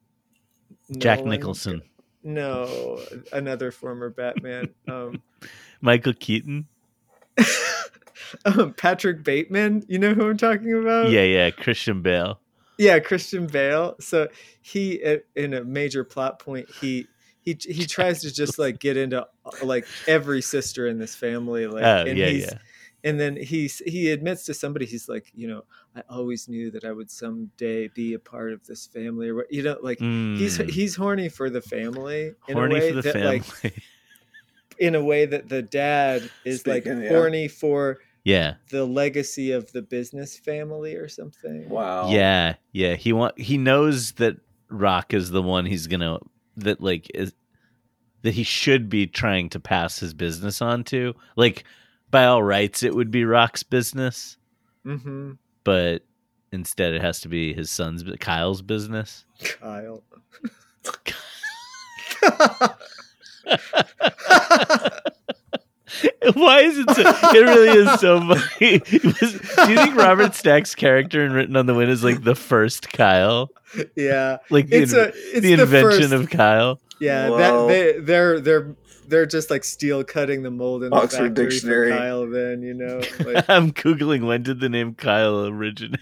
[SPEAKER 2] Jack
[SPEAKER 3] Nolan?
[SPEAKER 2] Nicholson,
[SPEAKER 3] no another former batman um [laughs]
[SPEAKER 2] Michael Keaton. [laughs]
[SPEAKER 3] um, Patrick Bateman, you know who I'm talking about?
[SPEAKER 2] Yeah, yeah, Christian Bale.
[SPEAKER 3] yeah, Christian Bale. So he, in a major plot point, he he [laughs] he tries to just like get into uh, like every sister in this family, like,
[SPEAKER 2] Oh
[SPEAKER 3] and
[SPEAKER 2] yeah,
[SPEAKER 3] he's,
[SPEAKER 2] yeah.
[SPEAKER 3] and then he's he admits to somebody, he's like, you know, I always knew that I would someday be a part of this family, or what, you know, like he's
[SPEAKER 2] Mm,
[SPEAKER 3] he's horny for the family in
[SPEAKER 2] horny
[SPEAKER 3] a way
[SPEAKER 2] for the
[SPEAKER 3] that
[SPEAKER 2] family.
[SPEAKER 3] like [laughs] in a way that the dad is
[SPEAKER 1] Speaking,
[SPEAKER 3] like
[SPEAKER 1] yeah.
[SPEAKER 3] horny for
[SPEAKER 2] yeah,
[SPEAKER 3] the legacy of the business family or something.
[SPEAKER 1] Wow.
[SPEAKER 2] yeah, yeah. He want he knows that Rock is the one he's gonna that like is that he should be trying to pass his business on to. Like by all rights, it would be Rock's business,
[SPEAKER 3] Mm-hmm.
[SPEAKER 2] but instead it has to be his son's Kyle's business.
[SPEAKER 3] Kyle. [laughs] [laughs] [laughs] [laughs]
[SPEAKER 2] Why is it so? It really is so [laughs] funny. Was- do you think Robert Stack's character in Written on the Wind is like the first Kyle?
[SPEAKER 3] yeah,
[SPEAKER 2] Like the,
[SPEAKER 3] it's
[SPEAKER 2] in-
[SPEAKER 3] a it's
[SPEAKER 2] the
[SPEAKER 3] the
[SPEAKER 2] invention
[SPEAKER 3] first,
[SPEAKER 2] of Kyle?
[SPEAKER 3] yeah.
[SPEAKER 1] Whoa.
[SPEAKER 3] That they they're they're they're just like steel cutting the mold in the
[SPEAKER 1] Oxford
[SPEAKER 3] factory
[SPEAKER 1] Dictionary.
[SPEAKER 3] for Kyle. Then you know, [laughs] like,
[SPEAKER 2] I'm googling when did the name Kyle originate?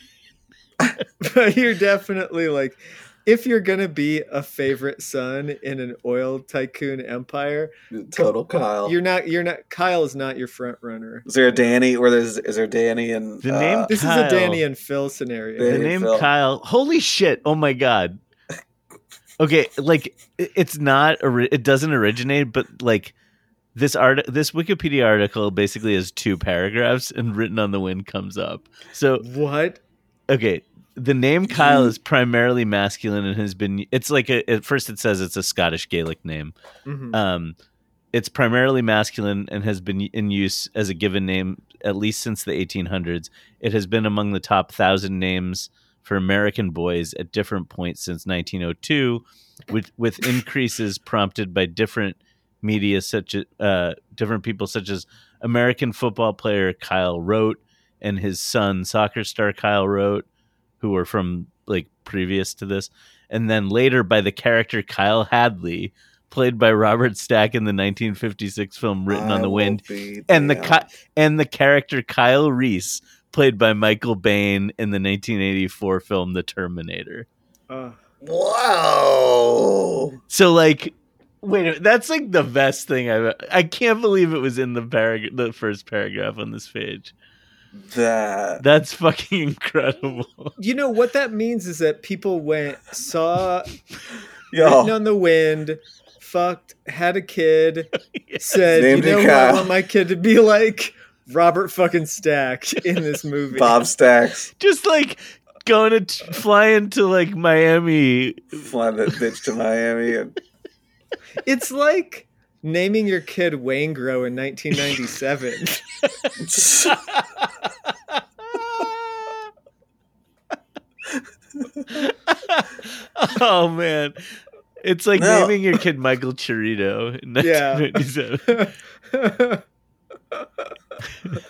[SPEAKER 3] but you're definitely like. If you're gonna be a favorite son in an oil tycoon empire,
[SPEAKER 1] Total Kyle.
[SPEAKER 3] you're not. You're not. Kyle is not your front runner.
[SPEAKER 1] is there a Danny? Where there's is there Danny and
[SPEAKER 2] The name-
[SPEAKER 1] uh,
[SPEAKER 3] This
[SPEAKER 2] Kyle.
[SPEAKER 3] is a Danny and Phil scenario.
[SPEAKER 2] The name
[SPEAKER 1] Phil.
[SPEAKER 2] Kyle. Holy shit! Oh my god. Okay, like it's not. ori- It doesn't originate, but like this art, this Wikipedia article basically has two paragraphs, and written on the wind comes up. So
[SPEAKER 3] What?
[SPEAKER 2] okay the name kyle is primarily masculine and has been it's like a, at first it says it's a scottish gaelic name.
[SPEAKER 3] Mhm.
[SPEAKER 2] um it's primarily masculine and has been in use as a given name at least since the 1800s it has been among the top 1000 names for american boys at different points since 1902 with with increases prompted by different media such as uh, different people such as american football player kyle rote and his son soccer star kyle rote who were from like previous to this, and then later by the character Kyle Hadley, played by Robert Stack in the 1956 film Written on the Wind, and the. Ki- and the character Kyle Reese, played by Michael Biehn in the 1984 film The Terminator.
[SPEAKER 3] Uh,
[SPEAKER 1] Wow.
[SPEAKER 2] So like, wait, a minute, that's like the best thing I've. I can't believe it was in the parag- the first paragraph on this page.
[SPEAKER 1] That
[SPEAKER 2] That's fucking incredible.
[SPEAKER 3] you know what that means is that people went saw [laughs]
[SPEAKER 1] yo
[SPEAKER 3] written on the wind, fucked, had a kid, [laughs] said,
[SPEAKER 1] Named
[SPEAKER 3] "You know what? I want my kid to be like Robert fucking Stack in this movie."
[SPEAKER 1] Bob Stacks
[SPEAKER 2] Just like going to t- flying to like Miami.
[SPEAKER 1] flying that bitch to Miami and
[SPEAKER 3] It's like naming your kid Wayne Grow in 1997. [laughs]
[SPEAKER 2] oh man. It's like
[SPEAKER 1] No.
[SPEAKER 2] naming your kid Michael Chirito in
[SPEAKER 3] Yeah.
[SPEAKER 2] 1997.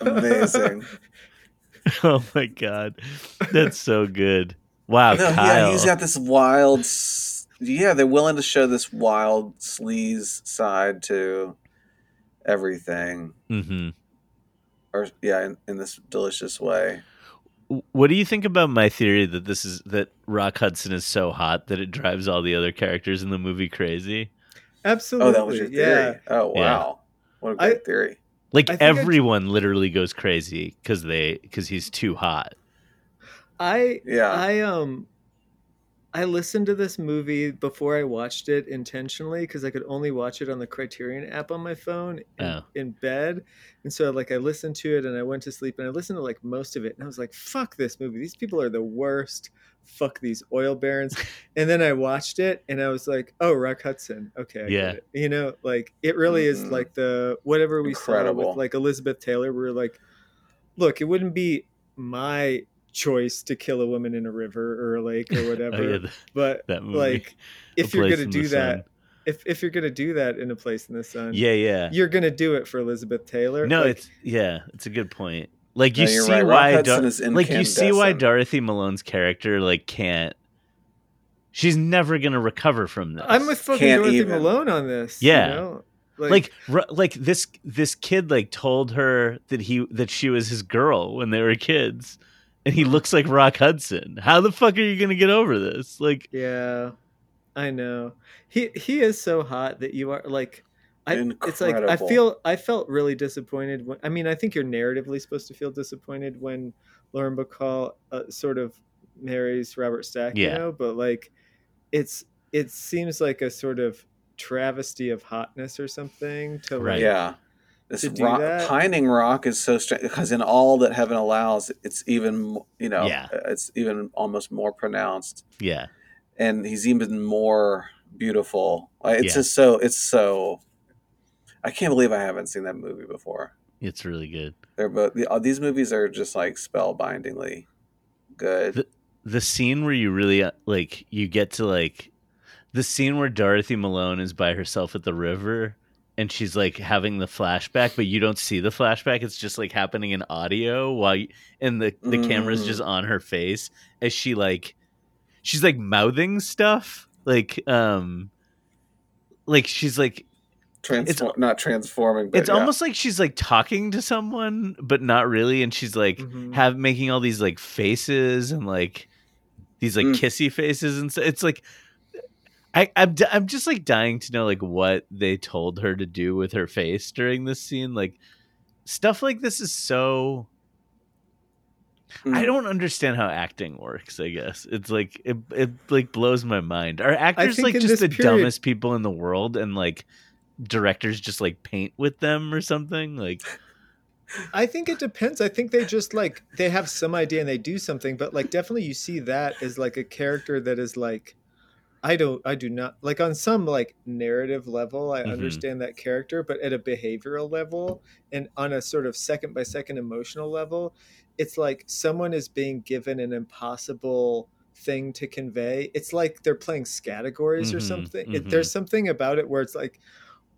[SPEAKER 2] [laughs]
[SPEAKER 1] amazing.
[SPEAKER 2] Oh my god. That's so good. Wow,
[SPEAKER 1] no,
[SPEAKER 2] Kyle.
[SPEAKER 1] yeah, he's got this wild. S- Yeah, they're willing to show this wild sleaze side to everything,
[SPEAKER 2] hmm
[SPEAKER 1] or yeah, in, in this delicious way.
[SPEAKER 2] What do you think about my theory that this is that Rock Hudson is so hot that it drives all the other characters in the movie crazy?
[SPEAKER 3] Absolutely.
[SPEAKER 1] Oh, that was your theory.
[SPEAKER 3] Yeah.
[SPEAKER 1] Oh,
[SPEAKER 2] Yeah.
[SPEAKER 1] wow, what a
[SPEAKER 3] I-
[SPEAKER 1] great theory.
[SPEAKER 2] Like
[SPEAKER 3] I think I-
[SPEAKER 2] everyone literally goes crazy because they because he's too hot.
[SPEAKER 3] I
[SPEAKER 1] Yeah,
[SPEAKER 3] I um I listened to this movie before I watched it intentionally because I could only watch it on the Criterion app on my phone in,
[SPEAKER 2] Oh.
[SPEAKER 3] in bed. And so like I listened to it and I went to sleep and I listened to like most of it and I was like, fuck this movie. These people are the worst. Fuck these oil barons. [laughs] and then I watched it and I was like, oh, Rock Hudson. Okay. I
[SPEAKER 2] Yeah.
[SPEAKER 3] Get it. You know, like it really is
[SPEAKER 1] Mhm.
[SPEAKER 3] like the whatever we saw with like Elizabeth Taylor. We are like, look, it wouldn't be my choice to kill a woman in a river or a lake or whatever. [laughs]
[SPEAKER 2] Oh, yeah, th-
[SPEAKER 3] but
[SPEAKER 2] that movie.
[SPEAKER 3] like, [laughs]
[SPEAKER 2] A
[SPEAKER 3] if you're gonna do that,
[SPEAKER 2] Sun.
[SPEAKER 3] if if you're gonna do that in a place in the sun,
[SPEAKER 2] yeah, yeah.
[SPEAKER 3] you're gonna do it for Elizabeth Taylor.
[SPEAKER 2] No,
[SPEAKER 3] Like,
[SPEAKER 2] it's yeah, it's a good point. Like you
[SPEAKER 1] No,
[SPEAKER 2] see
[SPEAKER 1] right.
[SPEAKER 2] Why
[SPEAKER 1] Hudson
[SPEAKER 2] Dor-
[SPEAKER 1] is
[SPEAKER 2] like you see why. Dorothy Malone's character like can't. She's never gonna recover from this.
[SPEAKER 3] I'm with fucking
[SPEAKER 1] Can't
[SPEAKER 3] Dorothy
[SPEAKER 1] even.
[SPEAKER 3] Malone on this.
[SPEAKER 2] Yeah.
[SPEAKER 3] you know?
[SPEAKER 2] like r- like this this kid like told her that he that she was his girl when they were kids and he looks like rock hudson how the fuck are you gonna get over this like
[SPEAKER 3] yeah, I know. He he is so hot that you are like. I, it's like I feel I felt really disappointed. When, I mean, I think you're narratively supposed to feel disappointed when Lauren Bacall uh, sort of marries Robert Stack,
[SPEAKER 2] Yeah.
[SPEAKER 3] you know. But like, it's it seems like a sort of travesty of hotness or something to
[SPEAKER 2] Right.
[SPEAKER 3] like
[SPEAKER 1] yeah. This rock,
[SPEAKER 3] that?
[SPEAKER 1] pining rock is so strange because in all that heaven allows, it's even you know,
[SPEAKER 2] Yeah.
[SPEAKER 1] it's even almost more pronounced,
[SPEAKER 2] yeah
[SPEAKER 1] and he's even more beautiful. It's
[SPEAKER 2] Yeah.
[SPEAKER 1] just so it's so. I can't believe I haven't seen that movie before.
[SPEAKER 2] it's really good
[SPEAKER 1] They're both uh, these movies are just like spellbindingly good.
[SPEAKER 2] The- the scene where you really uh, like you get to like the scene where dorothy malone is by herself at the river and she's like having the flashback but you don't see the flashback it's just like happening in audio while you, and the the camera's
[SPEAKER 1] Mm.
[SPEAKER 2] just on her face as she like she's like mouthing stuff like um like she's like
[SPEAKER 1] Transform, not transforming, but
[SPEAKER 2] it's
[SPEAKER 1] yeah.
[SPEAKER 2] almost like she's like talking to someone but not really and she's like
[SPEAKER 3] Mhm.
[SPEAKER 2] have making all these like faces and like these like
[SPEAKER 1] Mm.
[SPEAKER 2] kissy faces and so it's like I I'm, I'm just like dying to know like what they told her to do with her face during this scene like stuff like this is so I
[SPEAKER 1] Mm.
[SPEAKER 2] don't understand how acting works. I guess it's like it, it like blows my mind. Are actors like just the
[SPEAKER 3] period-
[SPEAKER 2] dumbest people in the world, and like directors just like paint with them or something? Like
[SPEAKER 3] I think it depends. I think they just like they have some idea and they do something, but like definitely you see that as like a character that is like I don't I do not like on some like narrative level I
[SPEAKER 2] Mhm.
[SPEAKER 3] understand that character, but at a behavioral level and on a sort of second by second emotional level, it's like someone is being given an impossible thing to convey. It's like they're playing categories or
[SPEAKER 2] Mhm,
[SPEAKER 3] something. It,
[SPEAKER 2] mhm.
[SPEAKER 3] there's something about it where it's like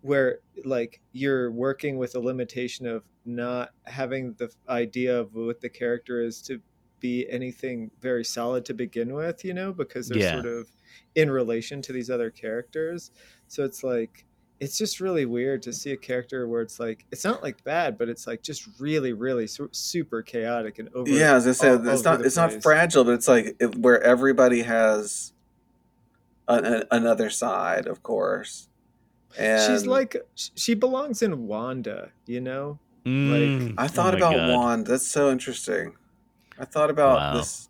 [SPEAKER 3] where like you're working with a limitation of not having the idea of what the character is to be anything very solid to begin with, you know, because they're
[SPEAKER 2] Yeah.
[SPEAKER 3] sort of in relation to these other characters. So it's like it's just really weird to see a character where it's like it's not like bad, but it's like just really, really su- super chaotic and over.
[SPEAKER 1] Yeah, as I said,
[SPEAKER 3] all
[SPEAKER 1] it's
[SPEAKER 3] over
[SPEAKER 1] not
[SPEAKER 3] the
[SPEAKER 1] it's not fragile, but it's like it, where everybody has an, an, another side, of course. And
[SPEAKER 3] She's like she belongs in Wanda, you know.
[SPEAKER 2] Mm,
[SPEAKER 1] I
[SPEAKER 2] oh
[SPEAKER 1] thought
[SPEAKER 2] my
[SPEAKER 1] about
[SPEAKER 2] God.
[SPEAKER 1] Wand. That's so interesting. I thought about
[SPEAKER 2] Wow.
[SPEAKER 1] this.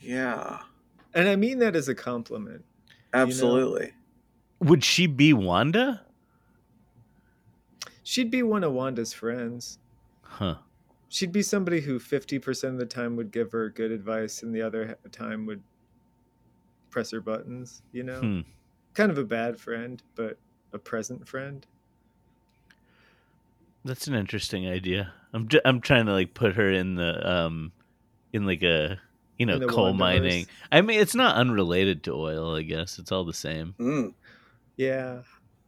[SPEAKER 1] Yeah,
[SPEAKER 3] And I mean that as a compliment.
[SPEAKER 1] absolutely.
[SPEAKER 2] Would she be Wanda?
[SPEAKER 3] She'd be one of Wanda's friends.
[SPEAKER 2] Huh.
[SPEAKER 3] She'd be somebody who 50% of the time would give her good advice and the other time would press her buttons, you know?
[SPEAKER 2] Hmm.
[SPEAKER 3] Kind of a bad friend, but a present friend.
[SPEAKER 2] That's an interesting idea. I'm j- I'm trying to like put her in the um in like a you know coal mining. I mean, it's not unrelated to oil. I guess it's all the same.
[SPEAKER 1] Mm.
[SPEAKER 3] Yeah.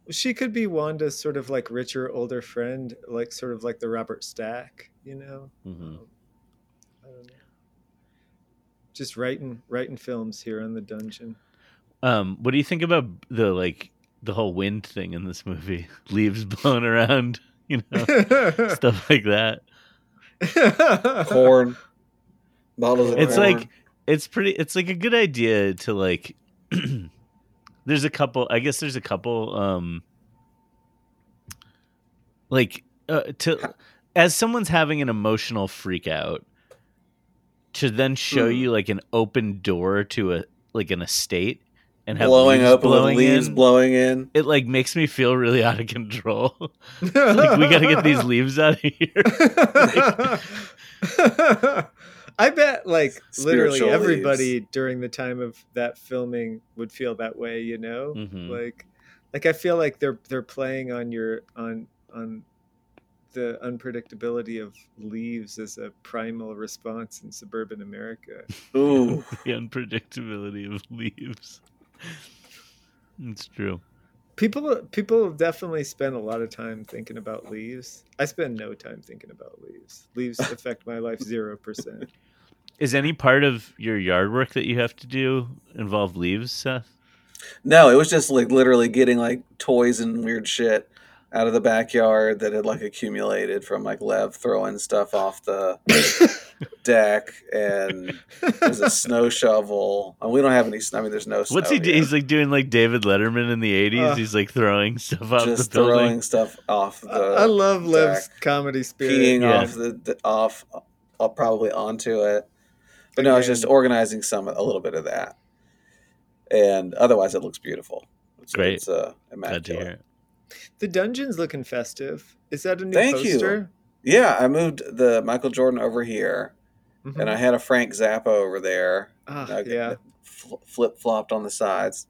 [SPEAKER 3] She could be Wanda's sort of like richer, older friend, like sort of like the Robert Stack, you know?
[SPEAKER 2] Mhm.
[SPEAKER 3] Um, know. Just writing writing films here on the dungeon.
[SPEAKER 2] Um, what do you think about the like the whole wind thing in this movie? [laughs] Leaves blowing around, [laughs] you know, [laughs] stuff like that.
[SPEAKER 1] Corn, bottles of
[SPEAKER 2] It's
[SPEAKER 1] corn.
[SPEAKER 2] like it's pretty. It's like a good idea to like. [clears throat] there's a couple. I guess there's a couple. Um, like uh, to as someone's having an emotional freak out, to then show
[SPEAKER 1] Hmm.
[SPEAKER 2] you like an open door to a like an estate and have
[SPEAKER 1] blowing up
[SPEAKER 2] blowing
[SPEAKER 1] leaves
[SPEAKER 2] in,
[SPEAKER 1] blowing in.
[SPEAKER 2] it like makes me feel really out of control. [laughs] like we got to get these [laughs] leaves out of here.
[SPEAKER 3] I bet, like, literally
[SPEAKER 1] Spiritual
[SPEAKER 3] everybody during the time of that filming would feel that way. You know,
[SPEAKER 2] Mhm.
[SPEAKER 3] like, like I feel like they're they're playing on your on on the unpredictability of leaves as a primal response in suburban America.
[SPEAKER 1] Ooh, [laughs]
[SPEAKER 2] the unpredictability of leaves. It's true.
[SPEAKER 3] People people definitely spend a lot of time thinking about leaves. I spend no time thinking about leaves. Leaves [laughs] affect my life zero percent.
[SPEAKER 2] Is any part of your yard work that you have to do involve leaves, Seth?
[SPEAKER 1] no! It was just like literally getting like toys and weird shit out of the backyard that had like accumulated from like Lev throwing stuff off the [laughs] deck, and there's a snow shovel. And we don't have any. snow. I mean, there's no. Snow
[SPEAKER 2] What's he do? He's like doing like David Letterman in the '80s.
[SPEAKER 3] Uh,
[SPEAKER 2] He's like throwing stuff off
[SPEAKER 1] just
[SPEAKER 2] the building.
[SPEAKER 1] throwing stuff off the.
[SPEAKER 3] I I love Liv's
[SPEAKER 1] deck,
[SPEAKER 3] comedy spirit.
[SPEAKER 1] peeing
[SPEAKER 2] Yeah.
[SPEAKER 1] off the, the off, uh, probably onto it. But no, it's just organizing some a little bit of that, and otherwise it looks beautiful. It's,
[SPEAKER 2] Great.
[SPEAKER 1] It's uh,
[SPEAKER 2] Glad to hear
[SPEAKER 1] immaculate.
[SPEAKER 2] It.
[SPEAKER 3] The dungeon's looking festive. Is that a new
[SPEAKER 1] Thank you.
[SPEAKER 3] poster?
[SPEAKER 1] Yeah, I moved the Michael Jordan over here,
[SPEAKER 3] Mhm.
[SPEAKER 1] and I had a Frank Zappa over there.
[SPEAKER 3] Ah, yeah.
[SPEAKER 1] flip flopped on the sides.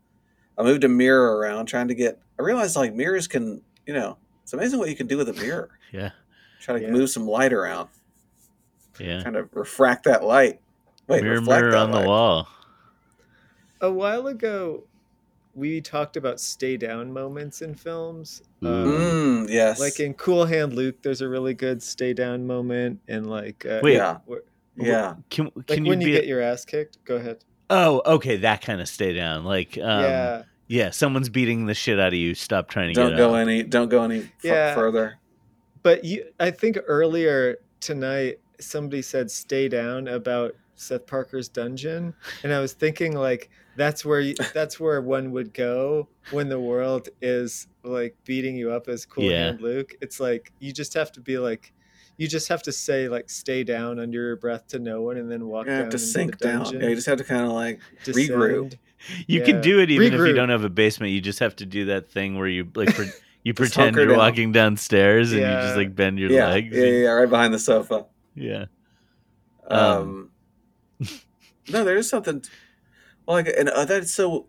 [SPEAKER 1] I moved a mirror around, trying to get. I realized like mirrors can, you know, it's amazing what you can do with a mirror. [laughs]
[SPEAKER 2] Yeah,
[SPEAKER 1] Try to
[SPEAKER 3] Yeah.
[SPEAKER 1] move some light around,
[SPEAKER 2] yeah.
[SPEAKER 1] kind of refract that light. Wait,
[SPEAKER 2] mirror,
[SPEAKER 1] reflect
[SPEAKER 2] mirror
[SPEAKER 1] that
[SPEAKER 2] on the wall.
[SPEAKER 3] A while ago, we talked about stay down moments in films. Um,
[SPEAKER 1] Mm, yes.
[SPEAKER 3] like in Cool Hand Luke, there's a really good stay down moment, and like uh,
[SPEAKER 2] Wait.
[SPEAKER 1] Yeah. yeah.
[SPEAKER 2] Can
[SPEAKER 3] like
[SPEAKER 2] you
[SPEAKER 3] when you
[SPEAKER 2] be?
[SPEAKER 3] get your ass kicked. Go ahead.
[SPEAKER 2] oh, okay, that kind of stay down. Like, um, yeah,
[SPEAKER 3] yeah,
[SPEAKER 2] someone's beating the shit out of you. Stop trying to
[SPEAKER 1] Don't
[SPEAKER 2] get
[SPEAKER 1] go
[SPEAKER 2] up.
[SPEAKER 1] any. Don't go any f-
[SPEAKER 3] Yeah.
[SPEAKER 1] further.
[SPEAKER 3] but you, I think earlier tonight somebody said stay down about Seth Parker's dungeon, and I was thinking like that's where you, [laughs] that's where one would go when the world is like beating you up as Cool
[SPEAKER 2] Yeah.
[SPEAKER 3] Hand Luke. It's like you just have to be like. You just have to say like "stay down" under your breath to no one, and then walk
[SPEAKER 1] You
[SPEAKER 3] down
[SPEAKER 1] have to sink down. Yeah, you just have to kind of like
[SPEAKER 3] descend.
[SPEAKER 1] regroup.
[SPEAKER 2] You
[SPEAKER 3] Yeah.
[SPEAKER 2] can do it even if you don't have a basement. You just have to do that thing where you like pre- [laughs] you pretend you're
[SPEAKER 1] down.
[SPEAKER 2] walking downstairs and you just like bend your
[SPEAKER 1] yeah,
[SPEAKER 2] legs.
[SPEAKER 1] yeah, yeah, right behind the sofa.
[SPEAKER 2] yeah.
[SPEAKER 1] Um, [laughs] no, there is something. Well, like, and uh, that's so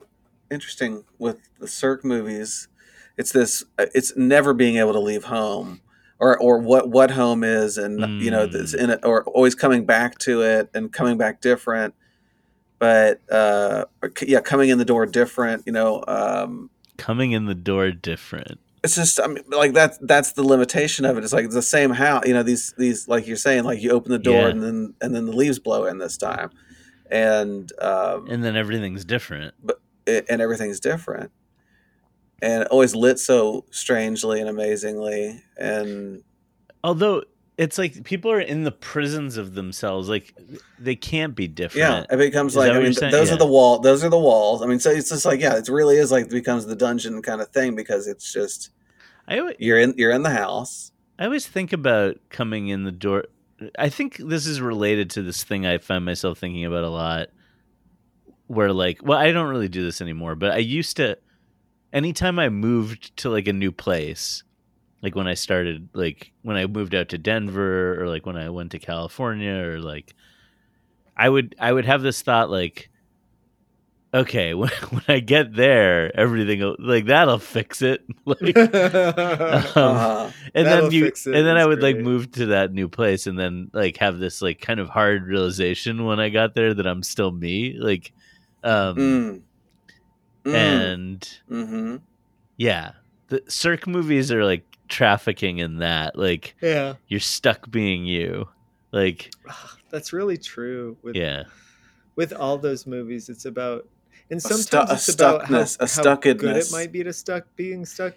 [SPEAKER 1] interesting with the Sirk movies. It's this. uh, It's never being able to leave home, or or what what home is, and you know, this
[SPEAKER 2] Mm.
[SPEAKER 1] in it, or always coming back to it and coming back different. But uh, yeah, coming in the door different. You know, um,
[SPEAKER 2] Coming in the door different.
[SPEAKER 1] it's just I mean like that's that's the limitation of it. It's like it's the same house, you know, these these like you're saying, like you open the door
[SPEAKER 2] Yeah.
[SPEAKER 1] and then and then the leaves blow in this time. And um
[SPEAKER 2] and then everything's different.
[SPEAKER 1] it, and everything's different. And always lit so strangely and amazingly and
[SPEAKER 2] Although it's like people are in the prisons of themselves, like they can't be different.
[SPEAKER 1] yeah, it becomes
[SPEAKER 2] Is
[SPEAKER 1] like I mean
[SPEAKER 2] you're
[SPEAKER 1] those
[SPEAKER 2] Yeah.
[SPEAKER 1] are the wall those are the walls. I mean so it's just like yeah, it really is like it becomes the dungeon kind of thing because it's just
[SPEAKER 2] I always,
[SPEAKER 1] you're in you're in the house.
[SPEAKER 2] I always think about coming in the door. I think this is related to this thing I find myself thinking about a lot. Where like, well, I don't really do this anymore, but I used to. Anytime I moved to like a new place, like when I started, like when I moved out to Denver, or like when I went to California, or like, I would I would have this thought like, okay, [laughs] when when I get there, everything will, like that'll fix it. [laughs] Like, [laughs] um,
[SPEAKER 1] Uh-huh.
[SPEAKER 2] and then you and then I
[SPEAKER 3] That's
[SPEAKER 2] would like move to that new place and then like have this like kind of hard realization when I got there that I'm still me like um
[SPEAKER 1] Mm. Mm.
[SPEAKER 2] and
[SPEAKER 1] hmm
[SPEAKER 2] yeah the Sirk movies are like trafficking in that like
[SPEAKER 3] yeah,
[SPEAKER 2] you're stuck being you like
[SPEAKER 3] that's really true. With
[SPEAKER 2] yeah
[SPEAKER 3] with all those movies, it's about and
[SPEAKER 1] A
[SPEAKER 3] sometimes
[SPEAKER 1] stu- a
[SPEAKER 3] it's about how,
[SPEAKER 1] stuckness, a
[SPEAKER 3] how good it might be to stuck being stuck.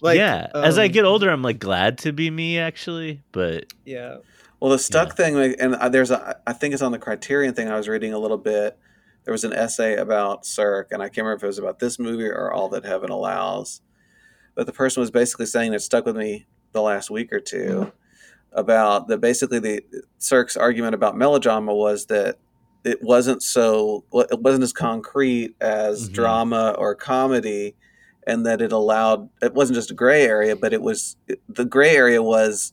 [SPEAKER 3] Like,
[SPEAKER 2] yeah as I
[SPEAKER 3] um,
[SPEAKER 2] get older I'm like glad to be me actually but
[SPEAKER 3] Yeah,
[SPEAKER 1] Well, the stuck thing, like, and uh, there's a, I think it's on the Criterion thing. I was reading a little bit. There was an essay about Sirk, and I can't remember if it was about this movie or All That Heaven Allows. But the person was basically saying it stuck with me the last week or 2 about that. Basically, the Sirk's argument about melodrama was that it wasn't so, it wasn't as concrete as
[SPEAKER 2] Mhm.
[SPEAKER 1] drama or comedy, and that it allowed it wasn't just a gray area, but it was the gray area was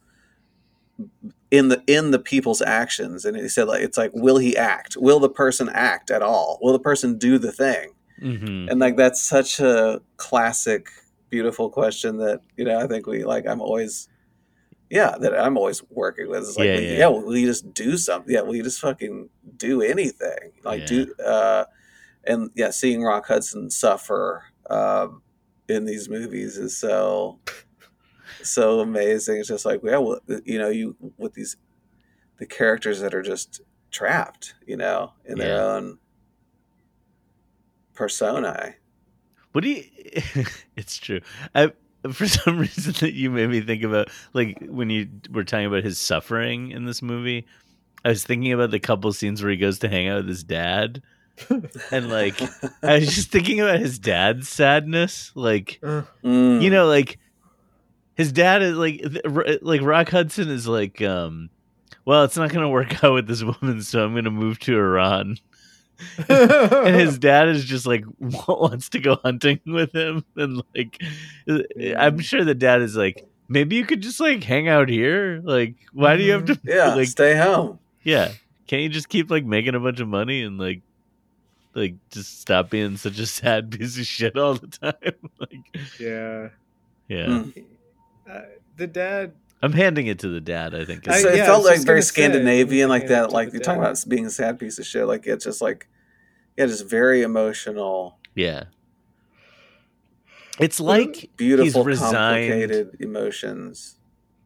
[SPEAKER 1] in the in the people's actions and he said like it's like will he act will the person act at all will the person do the thing
[SPEAKER 2] mhm.
[SPEAKER 1] and like that's such a classic beautiful question that you know i think we like i'm always yeah that i'm always working with it's like
[SPEAKER 2] Yeah,
[SPEAKER 1] will,
[SPEAKER 2] yeah.
[SPEAKER 1] yeah. will you just do something yeah will you just fucking do anything like
[SPEAKER 2] Yeah.
[SPEAKER 1] do uh and yeah seeing rock hudson suffer um in these movies is so so amazing. It's just like, yeah, well, you know, you with these the characters that are just trapped, you know, in their
[SPEAKER 2] Yeah.
[SPEAKER 1] own personae.
[SPEAKER 2] What do you? [laughs] it's true. I [laughs] for some reason that you made me think about like when you were talking about his suffering in this movie. I was thinking about the couple scenes where he goes to hang out with his dad, [laughs] and like I was just thinking about his dad's sadness. Like
[SPEAKER 3] Uh,
[SPEAKER 1] Mm.
[SPEAKER 2] you know, like his dad is like like Rock Hudson is like, um, well, it's not gonna work [laughs] out with this woman, so I'm gonna move to Iran. [laughs] and his [laughs] dad is just like [laughs] wants to go hunting with him and like i'm sure the dad is like maybe you could just like hang out here like why do you have to
[SPEAKER 1] yeah,
[SPEAKER 2] like
[SPEAKER 1] stay home.
[SPEAKER 2] yeah can't you just keep like making a bunch of money and like like just stop being such a sad piece of shit all the time like
[SPEAKER 3] yeah,
[SPEAKER 2] yeah
[SPEAKER 1] Mm.
[SPEAKER 3] uh, the dad.
[SPEAKER 2] i'm handing it to the dad i think
[SPEAKER 3] I-
[SPEAKER 1] So it
[SPEAKER 3] yeah,
[SPEAKER 1] felt like very
[SPEAKER 3] gonna say,
[SPEAKER 1] Scandinavian, like that. Like you're talking
[SPEAKER 3] dad.
[SPEAKER 1] about being a sad piece of shit. Like it's just like, yeah, just very emotional,
[SPEAKER 2] yeah. It's like
[SPEAKER 1] beautiful,
[SPEAKER 2] resigned.
[SPEAKER 1] complicated emotions.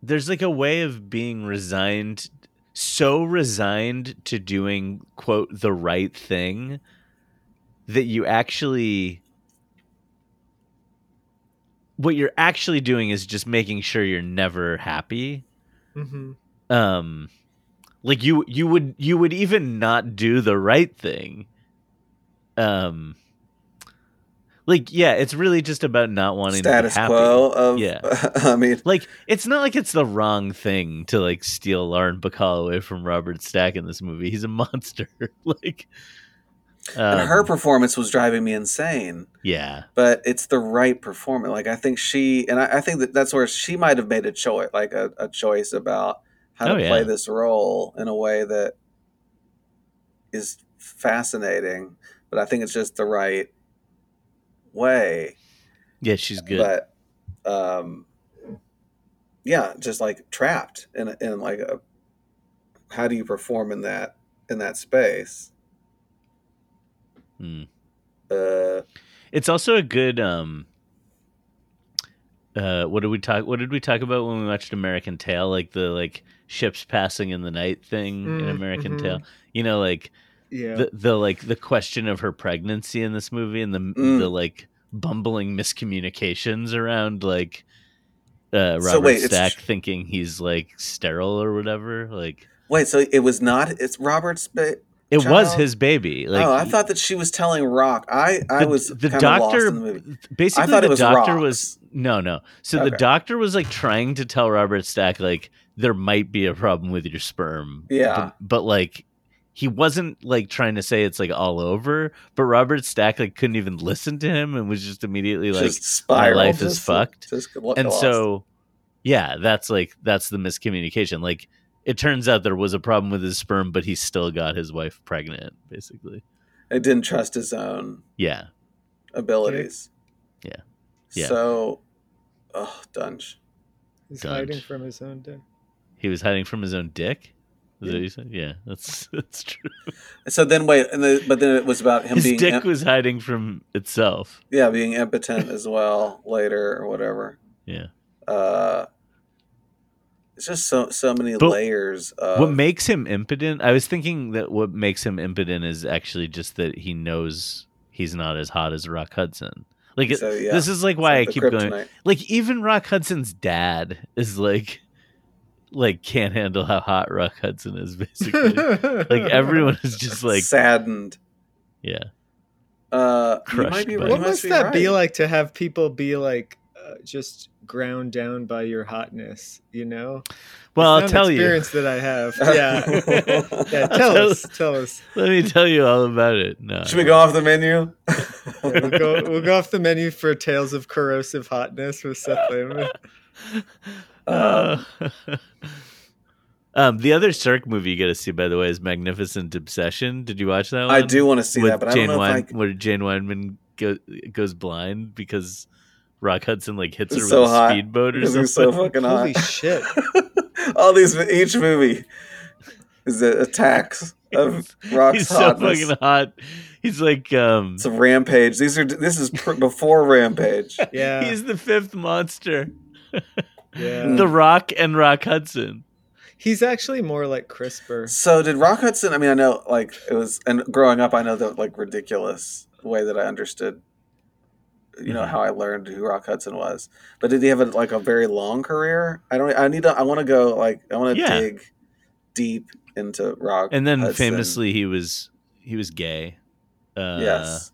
[SPEAKER 2] there's like a way of being resigned so resigned to doing quote the right thing that you actually what you're actually doing is just making sure you're never happy.
[SPEAKER 3] Hmm
[SPEAKER 2] um like you you would you would even not do the right thing um like yeah it's really just about not wanting
[SPEAKER 1] Status
[SPEAKER 2] to be happy
[SPEAKER 1] quo of,
[SPEAKER 2] Yeah. [laughs]
[SPEAKER 1] I mean,
[SPEAKER 2] like it's not like it's the wrong thing to like steal Lauren Bacall away from Robert Stack in this movie. He's a monster. [laughs] like
[SPEAKER 1] and
[SPEAKER 2] um,
[SPEAKER 1] her performance was driving me insane.
[SPEAKER 2] yeah.
[SPEAKER 1] but it's the right performance. Like I think she, and I, I think that that's where she might have made a choice, like a, a choice about how
[SPEAKER 2] Oh,
[SPEAKER 1] to play
[SPEAKER 2] yeah.
[SPEAKER 1] this role in a way that is fascinating. But I think it's just the right way.
[SPEAKER 2] Yeah, she's good.
[SPEAKER 1] But um, yeah, just like trapped in in like a. How do you perform in that in that space?
[SPEAKER 2] Hmm.
[SPEAKER 1] Uh,
[SPEAKER 2] It's also a good um uh, what did we talk? What did we talk about when we watched American Tail? Like the like ships passing in the night thing in
[SPEAKER 3] Mm,
[SPEAKER 2] American
[SPEAKER 3] mhm.
[SPEAKER 2] Tail. You know, like
[SPEAKER 3] Yeah.
[SPEAKER 2] the the like the question of her pregnancy in this movie and the
[SPEAKER 1] Mm.
[SPEAKER 2] the like bumbling miscommunications around like uh Robert
[SPEAKER 1] So wait,
[SPEAKER 2] Stack thinking he's like sterile or whatever. Like
[SPEAKER 1] Wait, so it was not? It's Robert's. Ba-
[SPEAKER 2] it was his baby. Like
[SPEAKER 1] oh, I thought that she was telling Rock. I I
[SPEAKER 2] the,
[SPEAKER 1] was
[SPEAKER 2] the doctor
[SPEAKER 1] the movie.
[SPEAKER 2] basically the
[SPEAKER 1] was
[SPEAKER 2] doctor
[SPEAKER 1] Rock's.
[SPEAKER 2] was no no so the doctor was like trying to tell robert stack like there might be a problem with your sperm
[SPEAKER 1] Yeah.
[SPEAKER 2] but, but like he wasn't like trying to say it's like all over but robert stack like couldn't even listen to him and was just immediately like
[SPEAKER 1] just spiraled,
[SPEAKER 2] life is fucked. And
[SPEAKER 1] lost.
[SPEAKER 2] so yeah that's like that's the miscommunication like it turns out there was a problem with his sperm but he still got his wife pregnant basically
[SPEAKER 1] it didn't trust his own
[SPEAKER 2] yeah
[SPEAKER 1] abilities.
[SPEAKER 2] Yeah. Yeah.
[SPEAKER 1] So, oh, Dunge.
[SPEAKER 3] He's
[SPEAKER 2] Dunge.
[SPEAKER 3] hiding from his own dick.
[SPEAKER 2] he was hiding from his own dick is that you said? Yeah, that's [laughs] that's true.
[SPEAKER 1] So then, wait, and the, but then it was about him
[SPEAKER 2] His
[SPEAKER 1] being,
[SPEAKER 2] dick
[SPEAKER 1] im-
[SPEAKER 2] was hiding from itself.
[SPEAKER 1] yeah, being impotent as well later or whatever.
[SPEAKER 2] Yeah.
[SPEAKER 1] Uh, it's just so so many
[SPEAKER 2] But
[SPEAKER 1] layers. Of,
[SPEAKER 2] what makes him impotent? I was thinking that what makes him impotent is actually just that he knows he's not as hot as Rock Hudson. Like
[SPEAKER 1] So, yeah,
[SPEAKER 2] this is like why I
[SPEAKER 1] like the
[SPEAKER 2] keep going. Like even Rock Hudson's dad is like, like can't handle how hot Rock Hudson is. Basically, [laughs] like everyone is just like,
[SPEAKER 1] saddened.
[SPEAKER 2] yeah,
[SPEAKER 1] Uh,
[SPEAKER 2] Crushed
[SPEAKER 1] might be,
[SPEAKER 3] What
[SPEAKER 1] must
[SPEAKER 3] must
[SPEAKER 1] be
[SPEAKER 3] that be like to have people be like uh, just ground down by your hotness? You know.
[SPEAKER 2] Well, I'll tell
[SPEAKER 3] an
[SPEAKER 2] you.
[SPEAKER 3] experience that I have. [laughs] Yeah. yeah. Tell
[SPEAKER 2] tell-
[SPEAKER 3] us. Tell us.
[SPEAKER 2] Let me tell you all about it. No,
[SPEAKER 1] Should we go off the menu? [laughs]
[SPEAKER 3] Yeah, we'll go. We'll go off the menu for Tales of Corrosive Hotness with Seth Landman.
[SPEAKER 2] Uh, [laughs] um, the other Sirk movie you got to see, by the way, is Magnificent Obsession. Did you watch that one?
[SPEAKER 1] I do want to see
[SPEAKER 2] With
[SPEAKER 1] that, but I
[SPEAKER 2] Jane
[SPEAKER 1] don't know
[SPEAKER 2] Wein-
[SPEAKER 1] if I. [laughs]
[SPEAKER 2] where Jane Wyman go, goes blind because Rock Hudson like hits her
[SPEAKER 1] It's
[SPEAKER 2] with a speedboat or something.
[SPEAKER 1] so fucking
[SPEAKER 3] Holy shit! [laughs]
[SPEAKER 1] All these, each movie is a attacks of Rock's
[SPEAKER 2] he's so
[SPEAKER 1] hotness.
[SPEAKER 2] fucking hot. He's like um,
[SPEAKER 1] It's a rampage. These are this is pr- before rampage.
[SPEAKER 3] Yeah.
[SPEAKER 2] he's the fifth monster.
[SPEAKER 3] Yeah.
[SPEAKER 2] The Rock and Rock Hudson.
[SPEAKER 3] He's actually more like CRISPR.
[SPEAKER 1] So did Rock Hudson? I mean, I know like it was, and growing up, I know the like ridiculous way that I understood. You know
[SPEAKER 2] Mhm.
[SPEAKER 1] how I learned who Rock Hudson was, but did he have a, like a very long career? I don't. I need to. I want to go like I want to
[SPEAKER 2] Yeah.
[SPEAKER 1] dig deep into Rock.
[SPEAKER 2] And then
[SPEAKER 1] Hudson.
[SPEAKER 2] famously, he was he was gay. Uh,
[SPEAKER 1] yes,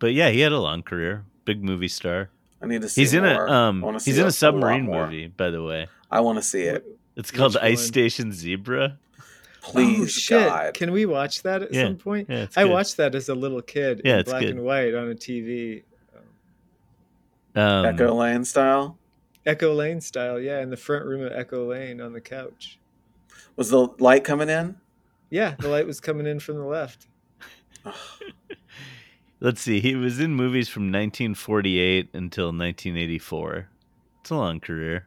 [SPEAKER 2] but yeah, he had a long career. Big movie star.
[SPEAKER 1] I need to see.
[SPEAKER 2] He's in a um he's in
[SPEAKER 1] a-
[SPEAKER 2] a
[SPEAKER 1] a
[SPEAKER 2] submarine movie, by the way.
[SPEAKER 1] I want to see it.
[SPEAKER 2] It's called
[SPEAKER 3] Which
[SPEAKER 2] Ice
[SPEAKER 3] one?
[SPEAKER 2] Station Zebra.
[SPEAKER 1] Please,
[SPEAKER 3] oh shit!
[SPEAKER 1] God.
[SPEAKER 3] Can we watch that at
[SPEAKER 2] Yeah.
[SPEAKER 3] some point?
[SPEAKER 2] Yeah,
[SPEAKER 3] I watched that as a little kid
[SPEAKER 2] Yeah,
[SPEAKER 3] in
[SPEAKER 2] it's
[SPEAKER 3] black
[SPEAKER 2] good.
[SPEAKER 3] and white on a TV.
[SPEAKER 2] Um,
[SPEAKER 1] Echo Lane style.
[SPEAKER 3] Echo Lane style, yeah, in the front room of Echo Lane on the couch.
[SPEAKER 1] Was the light coming in?
[SPEAKER 3] Yeah, the light was coming in from the left.
[SPEAKER 2] Let's see. He was in movies from 1948 until 1984. It's a long career.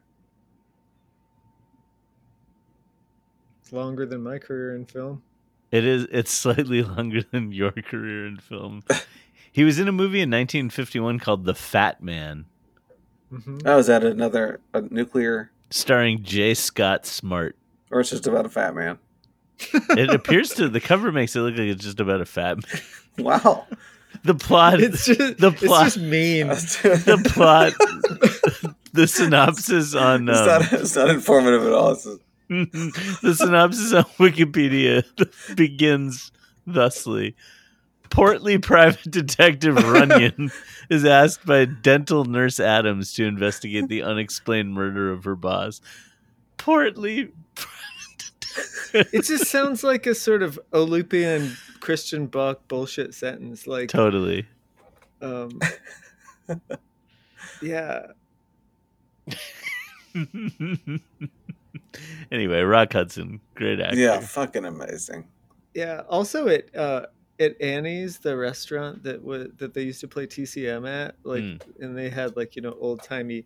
[SPEAKER 3] It's longer than my career in film.
[SPEAKER 2] It is. It's slightly [laughs] longer than your career in film. he was in a movie in 1951 called The Fat Man,
[SPEAKER 3] hmm
[SPEAKER 1] Oh, is that another a nuclear,
[SPEAKER 2] starring J. Scott Smart.
[SPEAKER 1] or it's just about a fat man?
[SPEAKER 2] It appears to the cover makes it look like it's just about a fat. Man. [laughs]
[SPEAKER 1] Wow.
[SPEAKER 2] The plot.
[SPEAKER 3] It's just
[SPEAKER 2] The
[SPEAKER 3] it's
[SPEAKER 2] plot-
[SPEAKER 3] just mean.
[SPEAKER 2] the plot. [laughs] the synopsis on.
[SPEAKER 1] it's,
[SPEAKER 2] Um,
[SPEAKER 1] not, it's not informative at all. Just- [laughs]
[SPEAKER 2] the synopsis on Wikipedia [laughs] begins thusly. Portly private detective Runyon is asked by dental nurse Adams to investigate the unexplained murder of her boss. Portly.
[SPEAKER 3] It just sounds like a sort of Olupian Christian Buck bullshit sentence. Like,
[SPEAKER 2] totally.
[SPEAKER 3] um, [laughs] yeah, [laughs]
[SPEAKER 2] anyway, Rock Hudson, great actor.
[SPEAKER 1] yeah, fucking amazing.
[SPEAKER 3] yeah. Also, at uh, at Annie's, the restaurant that was that they used to play TCM at, like,
[SPEAKER 2] Mm.
[SPEAKER 3] and they had like you know old timey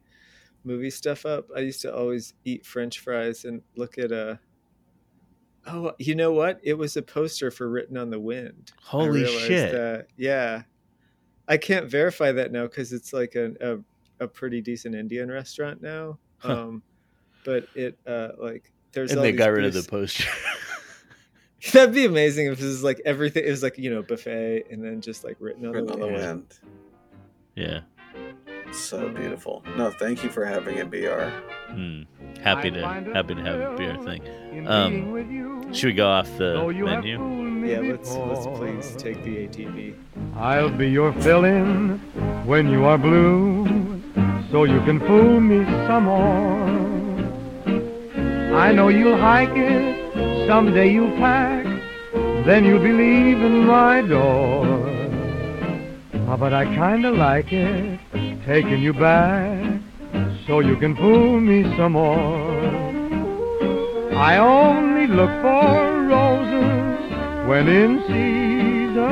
[SPEAKER 3] movie stuff up. I used to always eat French fries and look at a. Oh, you know what? It was a poster for "Written on the Wind."
[SPEAKER 2] Holy shit.
[SPEAKER 3] that. Yeah, I can't verify that now because it's like a, a a pretty decent Indian restaurant now. Um, but it uh like there's
[SPEAKER 2] and
[SPEAKER 3] all
[SPEAKER 2] they
[SPEAKER 3] these
[SPEAKER 2] got rid of the poster. [laughs]
[SPEAKER 3] That'd be amazing if this is like everything. It was like you know buffet and then just like written on
[SPEAKER 1] Written
[SPEAKER 3] the
[SPEAKER 1] on the
[SPEAKER 3] wall.
[SPEAKER 1] wind.
[SPEAKER 2] yeah.
[SPEAKER 1] So beautiful. No, thank you for having it, BR.
[SPEAKER 2] Hmm. Happy to happy to have a beer thing. Um,
[SPEAKER 4] being with you.
[SPEAKER 2] Should we go off the
[SPEAKER 4] Though you have
[SPEAKER 2] menu?
[SPEAKER 3] Yeah, let's let's please take the ATV.
[SPEAKER 4] I'll be your fill-in when you are blue, so you can fool me some more. I know you'll hike it, someday you'll pack, then you'll be leaving my door. Ah, but I kinda like it, taking you back, so you can fool me some more. I only look for roses when in season.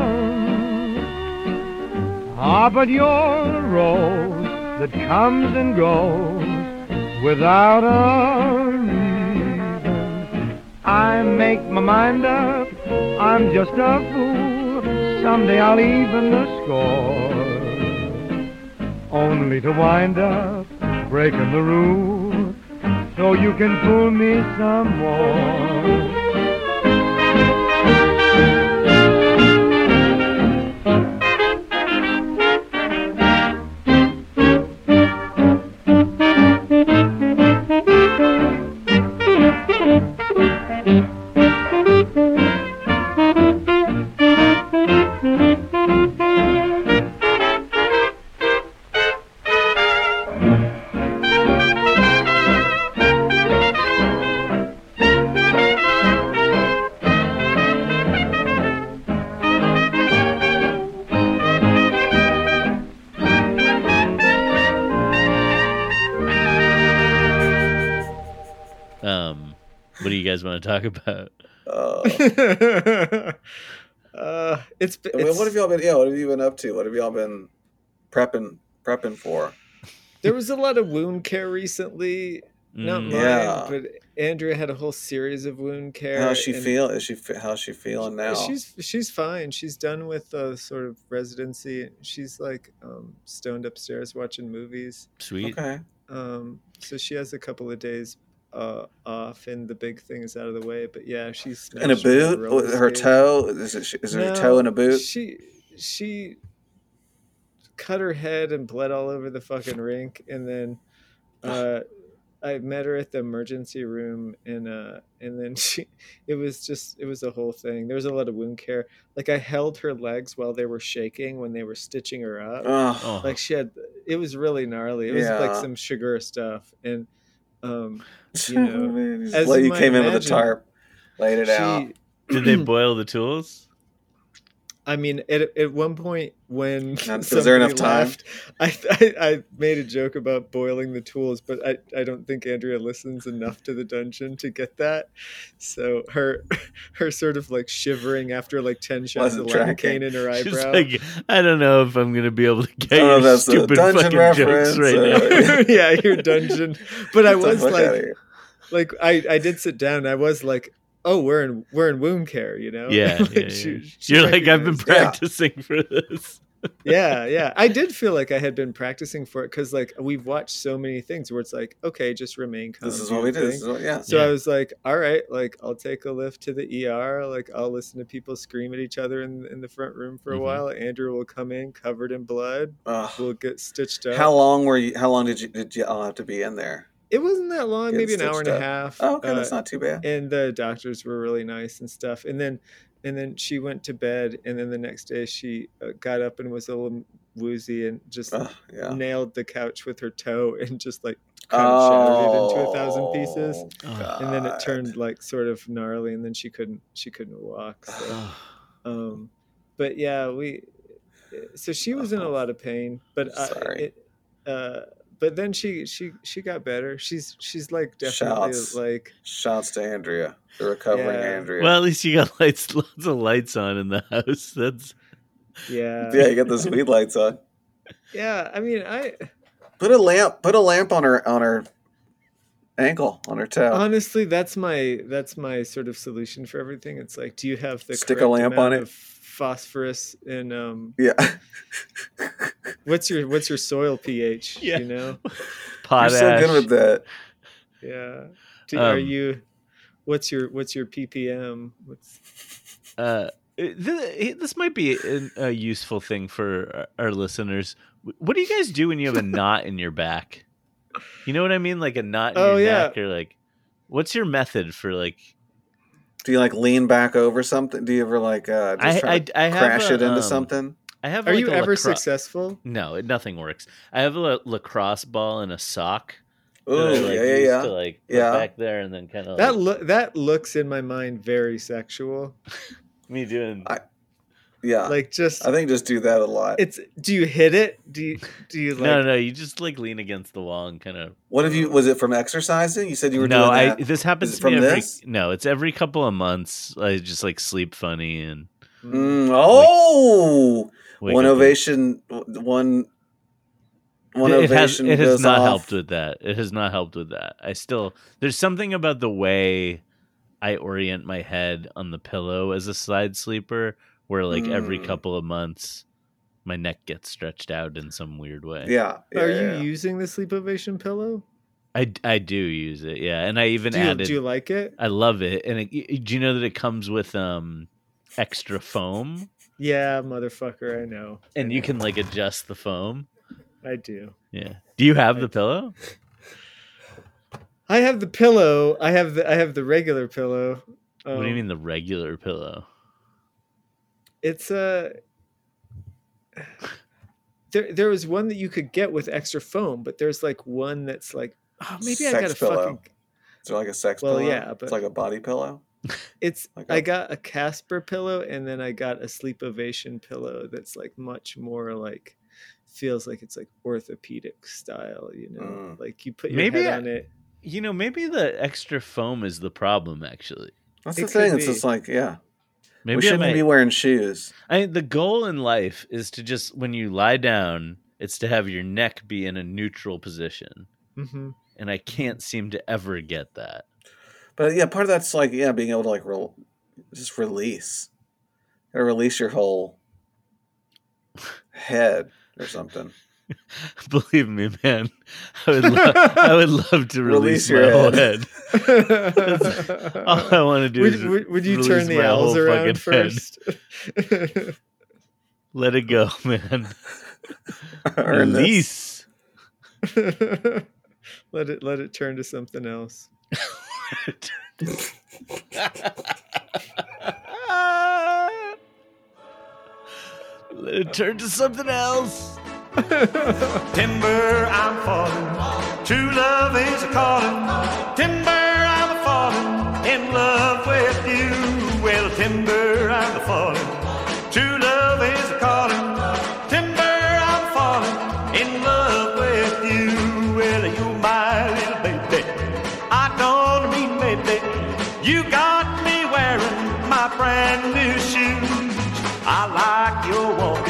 [SPEAKER 4] Ah, but you're a rose that comes and goes without a reason. I make my mind up, I'm just a fool. Someday I'll even the score. Only to wind up breaking the rule so you can fool me some more.
[SPEAKER 2] Want to talk about?
[SPEAKER 1] Uh, [laughs]
[SPEAKER 3] uh, it's,
[SPEAKER 1] I mean, what have y'all been? Yeah, what have you been up to? What have y'all been prepping prepping for?
[SPEAKER 3] there was a lot of wound care recently. Not
[SPEAKER 2] Mm,
[SPEAKER 3] mine,
[SPEAKER 1] Yeah.
[SPEAKER 3] but Andrea had a whole series of wound care.
[SPEAKER 1] How's she
[SPEAKER 3] and
[SPEAKER 1] feel? Is she how's she feeling now?
[SPEAKER 3] She's she's fine. She's done with the sort of residency. She's like um, stoned upstairs watching movies.
[SPEAKER 2] Sweet.
[SPEAKER 1] okay.
[SPEAKER 3] Um, so she has a couple of days uh, off, and the big thing is out of the way. But yeah, she's
[SPEAKER 1] In a
[SPEAKER 3] smashed her
[SPEAKER 1] boot? her toe? Is it? Is her
[SPEAKER 3] No,
[SPEAKER 1] toe in a boot?
[SPEAKER 3] She she cut her head and bled all over the fucking rink, and then uh, I met her at the emergency room, and uh, and then [laughs] she it was just it was a whole thing. There was a lot of wound care. Like I held her legs while they were shaking when they were stitching her up.
[SPEAKER 1] Oh,
[SPEAKER 3] Like she had, it was really gnarly. It was like some sugar stuff, and um, [laughs] you know, as
[SPEAKER 1] like
[SPEAKER 3] you
[SPEAKER 1] you
[SPEAKER 3] might
[SPEAKER 1] came in with a tarp, laid it
[SPEAKER 3] she,
[SPEAKER 1] out.
[SPEAKER 2] did they boil the tools?
[SPEAKER 3] I mean, at, at one point when
[SPEAKER 1] Not- [laughs] was there enough time?
[SPEAKER 3] left, I, I I made a joke about boiling the tools, but I, I don't think Andrea listens enough to the dungeon to get that. So her [laughs] her sort of like shivering after like ten shots
[SPEAKER 1] Wasn't
[SPEAKER 3] of
[SPEAKER 1] tracking.
[SPEAKER 3] lidocaine in her
[SPEAKER 2] She's
[SPEAKER 3] eyebrow.
[SPEAKER 2] like, I don't know if I'm gonna be able to get
[SPEAKER 1] I don't know
[SPEAKER 2] your
[SPEAKER 1] if that's
[SPEAKER 2] stupid
[SPEAKER 1] dungeon
[SPEAKER 2] fucking jokes right
[SPEAKER 1] or-
[SPEAKER 2] now. [laughs]
[SPEAKER 3] yeah, your dungeon. But I
[SPEAKER 1] Get the
[SPEAKER 3] was like, like I I did sit down. I was like, oh, we're in we're in wound care, you know.
[SPEAKER 2] Yeah, [laughs]
[SPEAKER 3] Like,
[SPEAKER 2] yeah, yeah.
[SPEAKER 3] she
[SPEAKER 2] You're like, I've been
[SPEAKER 3] recognized-
[SPEAKER 1] Yeah.
[SPEAKER 2] practicing for this. [laughs]
[SPEAKER 3] yeah yeah i did feel like i had been practicing for it because like we've watched so many things where it's like okay just remain calm
[SPEAKER 1] This is what we do. This
[SPEAKER 3] thing.
[SPEAKER 1] is what, yeah.
[SPEAKER 3] so
[SPEAKER 2] Yeah.
[SPEAKER 3] i was like all right like i'll take a lift to the er like i'll listen to people scream at each other in, in the front room for a
[SPEAKER 2] Mhm.
[SPEAKER 3] while andrew will come in covered in blood
[SPEAKER 1] Ugh.
[SPEAKER 3] we'll get stitched up
[SPEAKER 1] How long were you? How long did you did you all have to be in there?
[SPEAKER 3] It wasn't that long maybe an hour and
[SPEAKER 1] stitched
[SPEAKER 3] a half
[SPEAKER 1] Oh, okay, that's
[SPEAKER 3] uh,
[SPEAKER 1] not too bad.
[SPEAKER 3] and the doctors were really nice and stuff and then and then she went to bed and then the next day she uh, got up and was a little woozy and just
[SPEAKER 1] yeah.
[SPEAKER 3] nailed the couch with her toe [laughs] and just like kind of shattered it into a thousand pieces
[SPEAKER 1] Oh,
[SPEAKER 3] and then it turned like sort of gnarly and then she couldn't she couldn't walk so um but yeah we so she was in a lot of pain but I,
[SPEAKER 1] Sorry.
[SPEAKER 3] it, uh but then she she she got better she's she's like definitely
[SPEAKER 1] Shouts.
[SPEAKER 3] like
[SPEAKER 1] Shouts to Andrea, the recovering
[SPEAKER 3] Yeah.
[SPEAKER 1] Andrea.
[SPEAKER 2] Well, at least you got lights, [laughs] lots of lights on in the house. That's
[SPEAKER 3] yeah
[SPEAKER 1] yeah, you got those weed lights on.
[SPEAKER 3] yeah i mean i
[SPEAKER 1] Put a lamp. Put a lamp on her on her ankle, on her toe.
[SPEAKER 3] Honestly, that's my that's my sort of solution for everything. It's like, do you have the
[SPEAKER 1] Stick a lamp on it.
[SPEAKER 3] of phosphorus and um,
[SPEAKER 1] yeah. [laughs]
[SPEAKER 3] what's your what's your soil pH?
[SPEAKER 2] Yeah.
[SPEAKER 3] You know,
[SPEAKER 2] potash [laughs] You're
[SPEAKER 1] so good with that.
[SPEAKER 3] yeah. Do, are
[SPEAKER 2] Um,
[SPEAKER 3] you? What's your what's your ppm? What's
[SPEAKER 2] uh, th- this might be an, a useful thing for our our listeners. What do you guys do when you have a [laughs] knot in your back? You know what I mean, like a knot in
[SPEAKER 3] Oh,
[SPEAKER 2] your
[SPEAKER 3] yeah.
[SPEAKER 2] neck, or like, what's your method for like?
[SPEAKER 1] Do you like lean back over something? Do you ever like uh, just
[SPEAKER 2] I-
[SPEAKER 1] try
[SPEAKER 2] I-
[SPEAKER 1] to
[SPEAKER 2] I
[SPEAKER 1] crash
[SPEAKER 2] a,
[SPEAKER 1] it into
[SPEAKER 2] um,
[SPEAKER 1] something?
[SPEAKER 2] I have.
[SPEAKER 3] are
[SPEAKER 2] like
[SPEAKER 3] you
[SPEAKER 2] a
[SPEAKER 3] ever
[SPEAKER 2] lacro-
[SPEAKER 3] successful?
[SPEAKER 2] No, nothing works. I have a lacrosse ball and a sock. that
[SPEAKER 1] Ooh,
[SPEAKER 2] like,
[SPEAKER 1] yeah, yeah,
[SPEAKER 2] used
[SPEAKER 1] yeah.
[SPEAKER 2] To, like
[SPEAKER 1] Yeah.
[SPEAKER 2] back there and then kind of
[SPEAKER 3] That
[SPEAKER 2] like,
[SPEAKER 3] lo- that looks in my mind very sexual. [laughs]
[SPEAKER 2] me doing.
[SPEAKER 1] I- yeah.
[SPEAKER 3] Like just
[SPEAKER 1] I think just do that a lot.
[SPEAKER 3] it's. Do you hit it? Do you do you like?
[SPEAKER 2] no, no, you just like lean against the wall and kind of.
[SPEAKER 1] what have you? Was it from exercising? You said you were
[SPEAKER 2] No,
[SPEAKER 1] doing
[SPEAKER 2] I.
[SPEAKER 1] that.
[SPEAKER 2] This happens
[SPEAKER 1] Is it
[SPEAKER 2] to me
[SPEAKER 1] from
[SPEAKER 2] every.
[SPEAKER 1] this?
[SPEAKER 2] No, it's every couple of months. I just like sleep funny and.
[SPEAKER 1] Mm, oh,
[SPEAKER 2] wake
[SPEAKER 1] one
[SPEAKER 2] up and-
[SPEAKER 1] ovation. One. One
[SPEAKER 2] it has
[SPEAKER 1] ovation.
[SPEAKER 2] it has not
[SPEAKER 1] off.
[SPEAKER 2] helped with that. It has not helped with that. I still there's something about the way I orient my head on the pillow as a side sleeper where like every
[SPEAKER 1] Mm.
[SPEAKER 2] couple of months my neck gets stretched out in some weird way.
[SPEAKER 1] Yeah. yeah,
[SPEAKER 3] Are
[SPEAKER 1] yeah.
[SPEAKER 3] you using the sleep ovation pillow?
[SPEAKER 2] I, I do use it. Yeah, and I even
[SPEAKER 3] Do you,
[SPEAKER 2] added
[SPEAKER 3] do you like it?
[SPEAKER 2] I love it. And it, y- do you know that it comes with um extra foam
[SPEAKER 3] Yeah, motherfucker, I know.
[SPEAKER 2] and you can like adjust the foam?
[SPEAKER 3] I do.
[SPEAKER 2] Yeah. Do you have the pillow?
[SPEAKER 3] I have the pillow. I have the I have the regular pillow.
[SPEAKER 2] what do you
[SPEAKER 3] Um,
[SPEAKER 2] mean the regular pillow?
[SPEAKER 3] It's a. There, there was one that you could get with extra foam, but there's like one that's like, oh, maybe I
[SPEAKER 1] Sex
[SPEAKER 3] got a
[SPEAKER 1] pillow.
[SPEAKER 3] fucking.
[SPEAKER 1] Is it like a sex
[SPEAKER 3] Well,
[SPEAKER 1] pillow?
[SPEAKER 3] yeah, but-
[SPEAKER 1] it's like a body pillow. [laughs]
[SPEAKER 3] It's
[SPEAKER 1] Like
[SPEAKER 3] I
[SPEAKER 1] a-
[SPEAKER 3] got a Casper pillow, and then I got a Sleep Ovation pillow that's like much more like feels like it's like orthopedic style. You know,
[SPEAKER 1] Mm.
[SPEAKER 3] like you put your
[SPEAKER 2] Maybe
[SPEAKER 3] head
[SPEAKER 2] I-
[SPEAKER 3] on it.
[SPEAKER 2] You know, maybe the extra foam is the problem actually.
[SPEAKER 1] That's
[SPEAKER 3] It
[SPEAKER 1] the
[SPEAKER 3] could
[SPEAKER 1] thing. It's
[SPEAKER 3] be.
[SPEAKER 1] just like yeah.
[SPEAKER 2] Maybe
[SPEAKER 1] we shouldn't be wearing shoes.
[SPEAKER 2] I mean, the goal in life is to just when you lie down, it's to have your neck be in a neutral position.
[SPEAKER 3] hmm
[SPEAKER 2] And I can't seem to ever get that.
[SPEAKER 1] But yeah, part of that's like yeah, being able to like rel- just release, or release your whole [laughs] head or something. [laughs]
[SPEAKER 2] Believe me, man. I would lo- I would love to [laughs] release,
[SPEAKER 1] Release your
[SPEAKER 2] my whole
[SPEAKER 1] head.
[SPEAKER 2] head. [laughs] All I want to do
[SPEAKER 3] would,
[SPEAKER 2] is
[SPEAKER 3] would, would you turn the L's around first?
[SPEAKER 2] Let it go, man. Release.
[SPEAKER 3] let it let it turn to something else.
[SPEAKER 2] Let it turn to something else.
[SPEAKER 5] Timber, I'm falling. True love is a calling. Timber, I'm a falling in love with you. Well, timber, I'm a falling. True love is a calling. Timber, I'm falling in love with you. Well, you my little baby. I don't mean maybe. You got me wearing my brand new shoes. I like your walking.